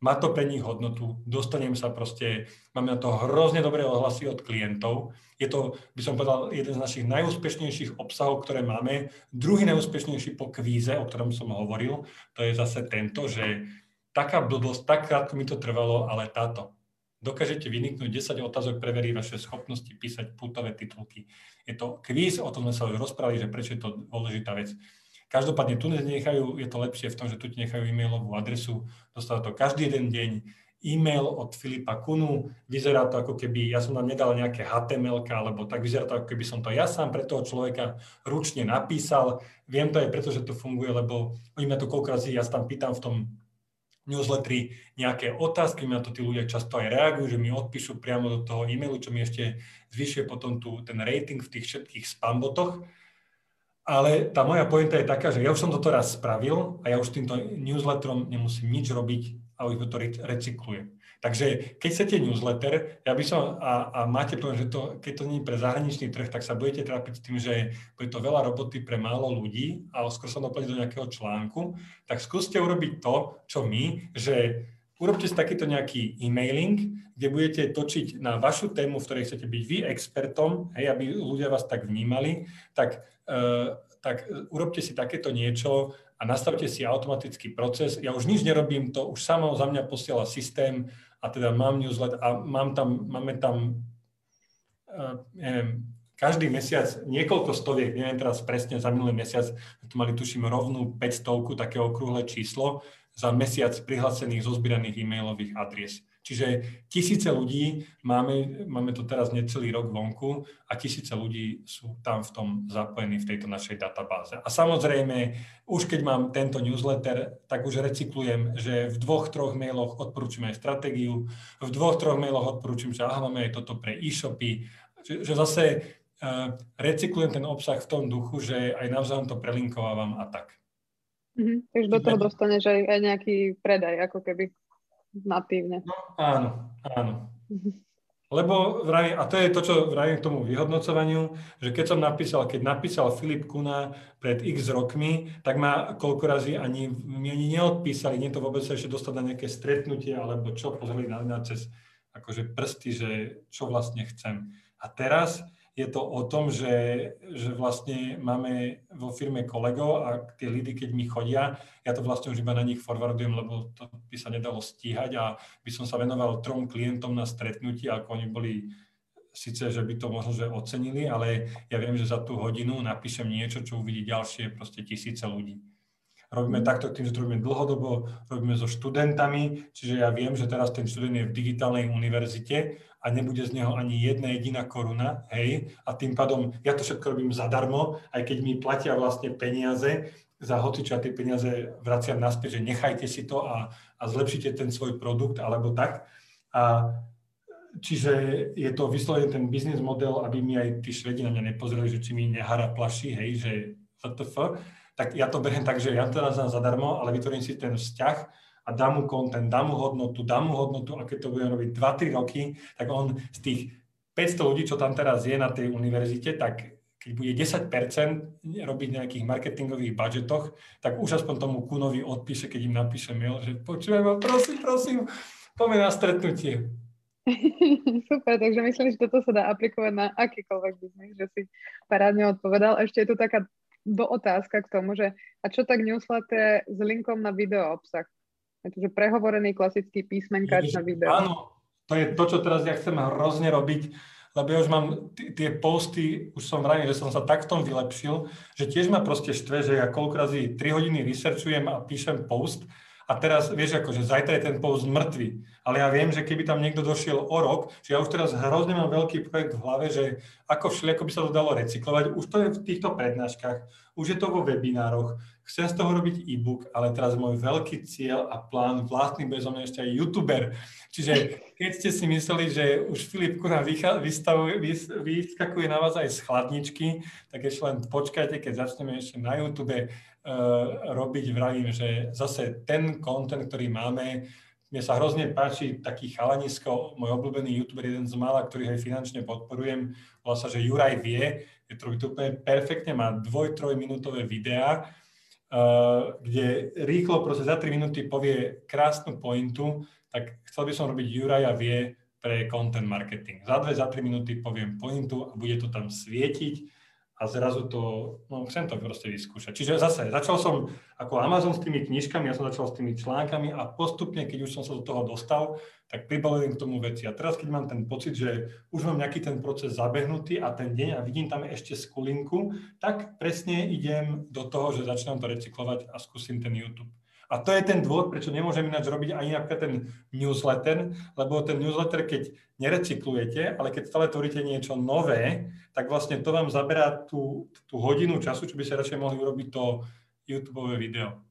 má to pre nich hodnotu, dostanem sa proste, máme na to hrozne dobré ohlasy od klientov. Je to, by som povedal, jeden z našich najúspešnejších obsahov, ktoré máme. Druhý najúspešnejší po kvíze, o ktorom som hovoril, to je zase tento, že taká blbosť, tak krátko mi to trvalo, ale táto. Dokážete vyniknúť 10 otázok, preverí vaše schopnosti písať putové titulky. Je to kvíz, o tom sme sa už rozprávali, že prečo je to dôležitá vec. Každopádne tu nechajú, je to lepšie v tom, že tu ti nechajú e-mailovú adresu, dostáva to každý jeden deň, e-mail od Filipa Kunu, vyzerá to ako keby, ja som tam nedal nejaké HTML, alebo tak vyzerá to ako keby som to ja sám pre toho človeka ručne napísal. Viem to aj preto, že to funguje, lebo oni ma to koľko razy, ja tam pýtam v tom newsletteri nejaké otázky, na to tí ľudia často aj reagujú, že mi odpíšu priamo do toho e-mailu, čo mi ešte zvyšuje potom tu, ten rating v tých všetkých spambotoch. Ale tá moja pointa je taká, že ja už som toto raz spravil a ja už týmto newsletterom nemusím nič robiť a už to recyklujem. Takže keď chcete newsletter, ja by som, a, a máte poviem, že to, keď to nie je pre zahraničný trh, tak sa budete trápiť s tým, že bude to veľa roboty pre málo ľudí a skôr sa doplniť do nejakého článku, tak skúste urobiť to, čo my, že urobte si takýto nejaký e-mailing, kde budete točiť na vašu tému, v ktorej chcete byť vy expertom, hej, aby ľudia vás tak vnímali, tak Eh, tak urobte si takéto niečo a nastavte si automatický proces. Ja už nič nerobím, to už samo za mňa posiela systém a teda mám newsletter a mám tam, máme tam, uh, neviem, každý mesiac niekoľko stoviek, neviem teraz presne, za minulý mesiac tu mali tuším rovnú 500, také okrúhle číslo, za mesiac prihlásených zozbieraných e-mailových adries. Čiže tisíce ľudí, máme, máme to teraz necelý rok vonku a tisíce ľudí sú tam v tom zapojení v tejto našej databáze. A samozrejme, už keď mám tento newsletter, tak už recyklujem, že v dvoch, troch mailoch odporúčam aj stratégiu, v dvoch, troch mailoch odporúčam, že aha, máme aj toto pre e-shopy, že, že zase uh, recyklujem ten obsah v tom duchu, že aj navzájom to prelinkovávam a tak. Mm-hmm. Takže do toho dostaneš aj, aj nejaký predaj, ako keby natívne. No, áno, áno. Lebo vraj, a to je to, čo vravím k tomu vyhodnocovaniu, že keď som napísal, keď napísal Filip Kuna pred x rokmi, tak ma koľko razy ani, mi ani neodpísali, nie to vôbec sa ešte dostať na nejaké stretnutie, alebo čo, pozreli na mňa cez akože prsty, že čo vlastne chcem. A teraz je to o tom, že, že vlastne máme vo firme kolegov a tie lidy, keď mi chodia, ja to vlastne už iba na nich forwardujem, lebo to by sa nedalo stíhať a by som sa venoval trom klientom na stretnutí, ako oni boli síce, že by to možno, že ocenili, ale ja viem, že za tú hodinu napíšem niečo, čo uvidí ďalšie proste tisíce ľudí. Robíme mhm. takto tým, že to robíme dlhodobo, robíme so študentami, čiže ja viem, že teraz ten študent je v digitálnej univerzite a nebude z neho ani jedna jediná koruna, hej, a tým pádom ja to všetko robím zadarmo, aj keď mi platia vlastne peniaze, za hocičo a tie peniaze vraciam naspäť, že nechajte si to a, a zlepšite ten svoj produkt alebo tak. A čiže je to vyslovene ten biznis model, aby mi aj tí švedi na mňa nepozreli, že či mi nehara plaší, hej, že ZTF, tak ja to beriem tak, že ja to nazvám zadarmo, ale vytvorím si ten vzťah a dám mu content, dám mu hodnotu, dám mu hodnotu a keď to bude robiť 2-3 roky, tak on z tých 500 ľudí, čo tam teraz je na tej univerzite, tak keď bude 10% robiť nejakých marketingových budžetoch, tak už aspoň tomu Kunovi odpíše, keď im napíše mail, že počujem, prosím, prosím, poďme na stretnutie. *laughs* Super, takže myslím, že toto sa dá aplikovať na akýkoľvek biznis, že si parádne odpovedal. Ešte je tu taká do otázka k tomu, že a čo tak newsletter s linkom na video obsah? Takže prehovorený klasický písmenkač na video. Áno, to je to, čo teraz ja chcem hrozne robiť, lebo ja už mám t- tie posty, už som vravil, že som sa tak v tom vylepšil, že tiež ma proste štve, že ja koľko razy 3 hodiny researchujem a píšem post a teraz vieš, ako, že zajtra je ten post mŕtvy. Ale ja viem, že keby tam niekto došiel o rok, že ja už teraz hrozne mám veľký projekt v hlave, že ako všelijako by sa to dalo recyklovať. Už to je v týchto prednáškach, už je to vo webinároch, Chcem z toho robiť e-book, ale teraz môj veľký cieľ a plán vlastný bezo mňa ešte aj youtuber. Čiže keď ste si mysleli, že už Filip Kuna vyskakuje na vás aj z chladničky, tak ešte len počkajte, keď začneme ešte na YouTube uh, robiť, vravím, že zase ten content, ktorý máme, mne sa hrozne páči taký chalanisko, môj obľúbený youtuber, jeden z mála, ktorých aj finančne podporujem, volá sa, že Juraj vie, je to, úplne perfektne, má dvoj, troj minútové videá, Uh, kde rýchlo proste za 3 minúty povie krásnu pointu, tak chcel by som robiť Juraja vie pre content marketing. Za 2, za 3 minúty poviem pointu a bude to tam svietiť a zrazu to, no chcem to proste vyskúšať. Čiže zase, začal som ako Amazon s tými knižkami, ja som začal s tými článkami a postupne, keď už som sa do toho dostal, tak pribalujem k tomu veci. A teraz, keď mám ten pocit, že už mám nejaký ten proces zabehnutý a ten deň a vidím tam ešte skulinku, tak presne idem do toho, že začínam to recyklovať a skúsim ten YouTube. A to je ten dôvod, prečo nemôžem ináč robiť ani napríklad ten newsletter, lebo ten newsletter, keď nerecyklujete, ale keď stále tvoríte niečo nové, tak vlastne to vám zaberá tú, tú hodinu času, čo by ste radšej mohli urobiť to YouTube video.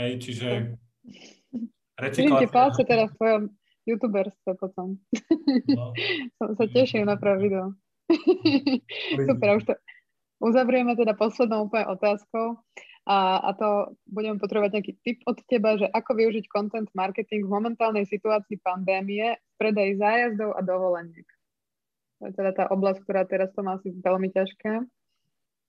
Hej, čiže recyklácia... Palce teraz v tvojom youtuberstve potom. No. *laughs* Som sa teším na prvé video. *laughs* Super, už to uzavrieme teda poslednou úplne otázkou. A, a to budeme potrebovať nejaký tip od teba, že ako využiť content marketing v momentálnej situácii pandémie v predaji zájazdov a dovoleniek. To je teda tá oblasť, ktorá teraz to má asi veľmi ťažké.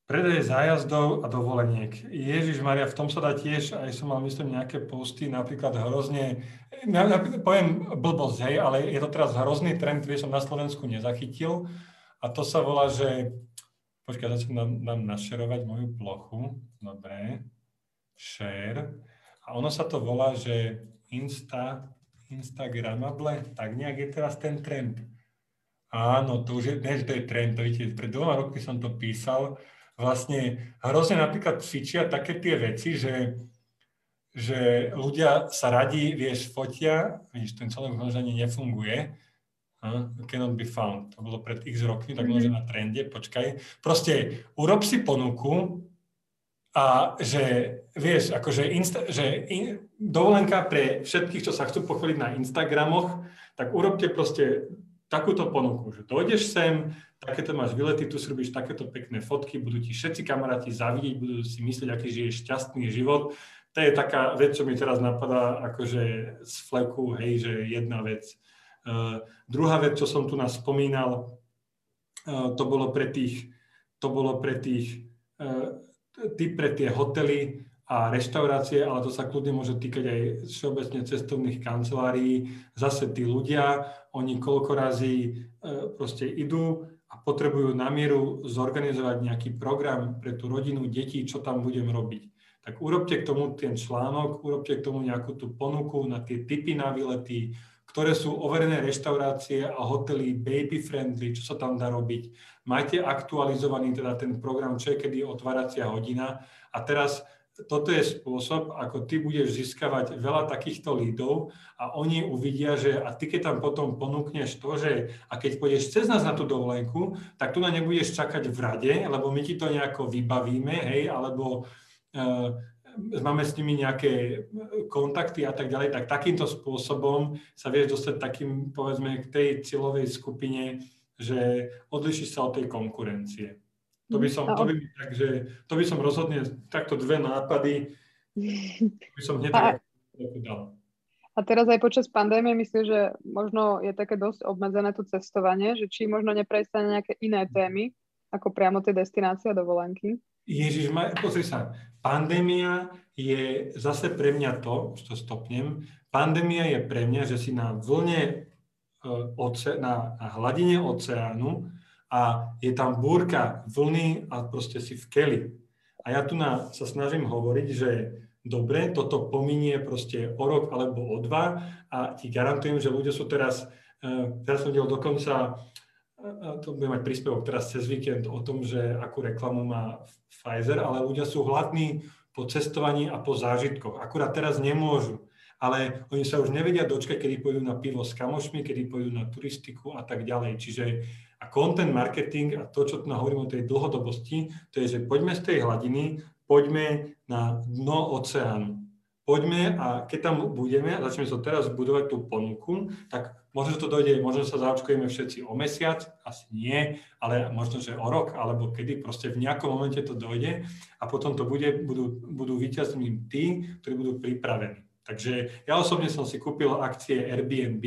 Predaj zájazdov a dovoleniek. Ježiš Maria, v tom sa dá tiež, aj som mal myslím nejaké posty, napríklad hrozne, poviem blbosť, hej, ale je to teraz hrozný trend, ktorý som na Slovensku nezachytil a to sa volá, že Počkaj, začnem nám, nám našerovať moju plochu. Dobre. Share. A ono sa to volá, že Insta, Instagramable. Tak nejak je teraz ten trend. Áno, to už je, ne, to je trend, to vidíte, pred dvoma roky som to písal. Vlastne hrozne napríklad cvičia také tie veci, že, že ľudia sa radi, vieš, fotia, vidíš, ten celok možno ani nefunguje? Cannot be found. To bolo pred x rokmi, tak môže na trende, počkaj. Proste urob si ponuku a že, vieš, akože insta, že in, dovolenka pre všetkých, čo sa chcú pochváliť na Instagramoch, tak urobte proste takúto ponuku, že dojdeš sem, takéto máš vylety, tu si robíš takéto pekné fotky, budú ti všetci kamaráti zavidieť, budú si myslieť, aký žiješ šťastný život. To je taká vec, čo mi teraz napadá, akože z fleku, hej, že jedna vec. Uh, druhá vec, čo som tu nás spomínal, uh, to bolo pre tých, to bolo pre tých, uh, ty pre tie hotely, a reštaurácie, ale to sa kľudne môže týkať aj všeobecne cestovných kancelárií. Zase tí ľudia, oni koľko razy proste idú a potrebujú na mieru zorganizovať nejaký program pre tú rodinu, detí, čo tam budem robiť. Tak urobte k tomu ten článok, urobte k tomu nejakú tú ponuku na tie typy na výlety, ktoré sú overené reštaurácie a hotely baby friendly, čo sa tam dá robiť. Majte aktualizovaný teda ten program, čo je kedy otváracia hodina a teraz toto je spôsob, ako ty budeš získavať veľa takýchto lídov a oni uvidia, že a ty keď tam potom ponúkneš to, že a keď pôjdeš cez nás na tú dovolenku, tak tu na nebudeš čakať v rade, lebo my ti to nejako vybavíme, hej, alebo uh, máme s nimi nejaké kontakty a tak ďalej, tak takýmto spôsobom sa vieš dostať takým, povedzme, k tej cieľovej skupine, že odlišíš sa od tej konkurencie. To by som, to by, takže, to by som rozhodne takto dve nápady *laughs* by som hneď a, dal. A teraz aj počas pandémie myslím, že možno je také dosť obmedzené to cestovanie, že či možno neprejsť na nejaké iné témy, ako priamo tie destinácie a dovolenky. Ježiš, pozri sa, pandémia je zase pre mňa to, čo stopnem, pandémia je pre mňa, že si na vlne, e, na, hladine oceánu a je tam búrka vlny a proste si v keli. A ja tu na, sa snažím hovoriť, že dobre, toto pominie proste o rok alebo o dva a ti garantujem, že ľudia sú teraz, uh, teraz som videl dokonca, to bude mať príspevok teraz cez víkend o tom, že akú reklamu má Pfizer, ale ľudia sú hladní po cestovaní a po zážitkoch. Akurát teraz nemôžu ale oni sa už nevedia dočkať, kedy pôjdu na pivo s kamošmi, kedy pôjdu na turistiku a tak ďalej. Čiže a content marketing a to, čo tu hovorím o tej dlhodobosti, to je, že poďme z tej hladiny, poďme na dno oceánu. Poďme a keď tam budeme začneme sa teraz budovať tú ponuku, tak možno to dojde, možno sa zaočkujeme všetci o mesiac, asi nie, ale možno, že o rok, alebo kedy proste v nejakom momente to dojde a potom to bude, budú, budú víťazmi tí, ktorí budú pripravení. Takže ja osobne som si kúpil akcie Airbnb,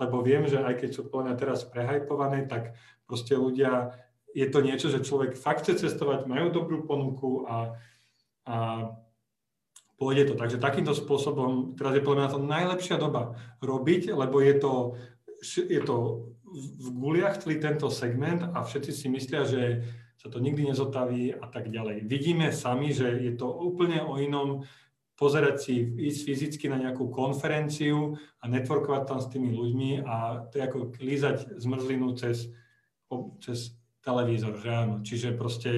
lebo viem, že aj keď sú podľa teraz prehajpované, tak proste ľudia, je to niečo, že človek fakt chce cestovať, majú dobrú ponuku a, a pôjde to. Takže takýmto spôsobom, teraz je podľa mňa to najlepšia doba robiť, lebo je to, je to v guliach celý tento segment a všetci si myslia, že sa to nikdy nezotaví a tak ďalej. Vidíme sami, že je to úplne o inom pozerať si, ísť fyzicky na nejakú konferenciu a networkovať tam s tými ľuďmi a to je ako lízať zmrzlinu cez, cez televízor, že áno. Čiže proste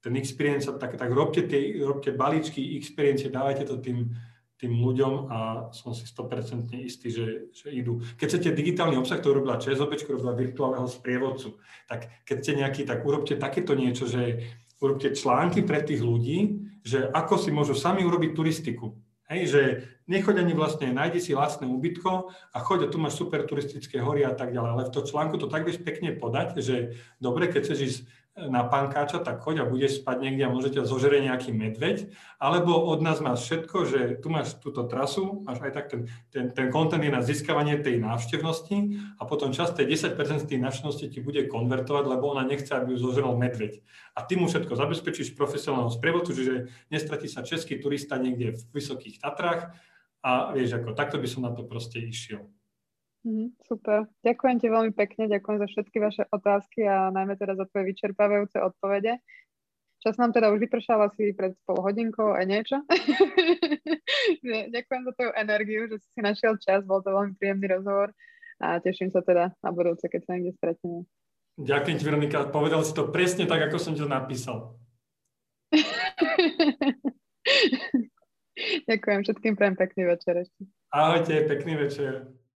ten experience, tak, tak robte, tie, robte balíčky experience, dávajte to tým, tým ľuďom a som si 100% istý, že, že idú. Keď chcete digitálny obsah, to robila ČSOB, robila virtuálneho sprievodcu, tak keď ste nejaký, tak urobte takéto niečo, že urobte články pre tých ľudí, že ako si môžu sami urobiť turistiku. Hej, že nechoď ani vlastne, nájdi si vlastné ubytko a choď a tu máš super turistické hory a tak ďalej. Ale v to článku to tak vieš pekne podať, že dobre, keď chceš ísť na pankáča, tak choď a budeš spať niekde a môžete zožere nejaký medveď, alebo od nás máš všetko, že tu máš túto trasu, máš aj tak ten, ten, ten content je na získavanie tej návštevnosti a potom časť tej 10% z tej návštevnosti ti bude konvertovať, lebo ona nechce, aby ju zožeral medveď. A ty mu všetko zabezpečíš profesionálnom sprievodcu, čiže nestratí sa český turista niekde v Vysokých Tatrách a vieš, ako takto by som na to proste išiel. Mm, super. Ďakujem ti veľmi pekne, ďakujem za všetky vaše otázky a najmä teda za tvoje vyčerpávajúce odpovede. Čas nám teda už vypršal asi pred pol hodinkou a niečo. *laughs* ďakujem za tvoju energiu, že si našiel čas, bol to veľmi príjemný rozhovor a teším sa teda na budúce, keď sa niekde stretneme. Ďakujem ti, Veronika. Povedal si to presne tak, ako som ti to napísal. *laughs* Ďakujem všetkým, prajem pekný večer ešte. Ahojte, pekný večer.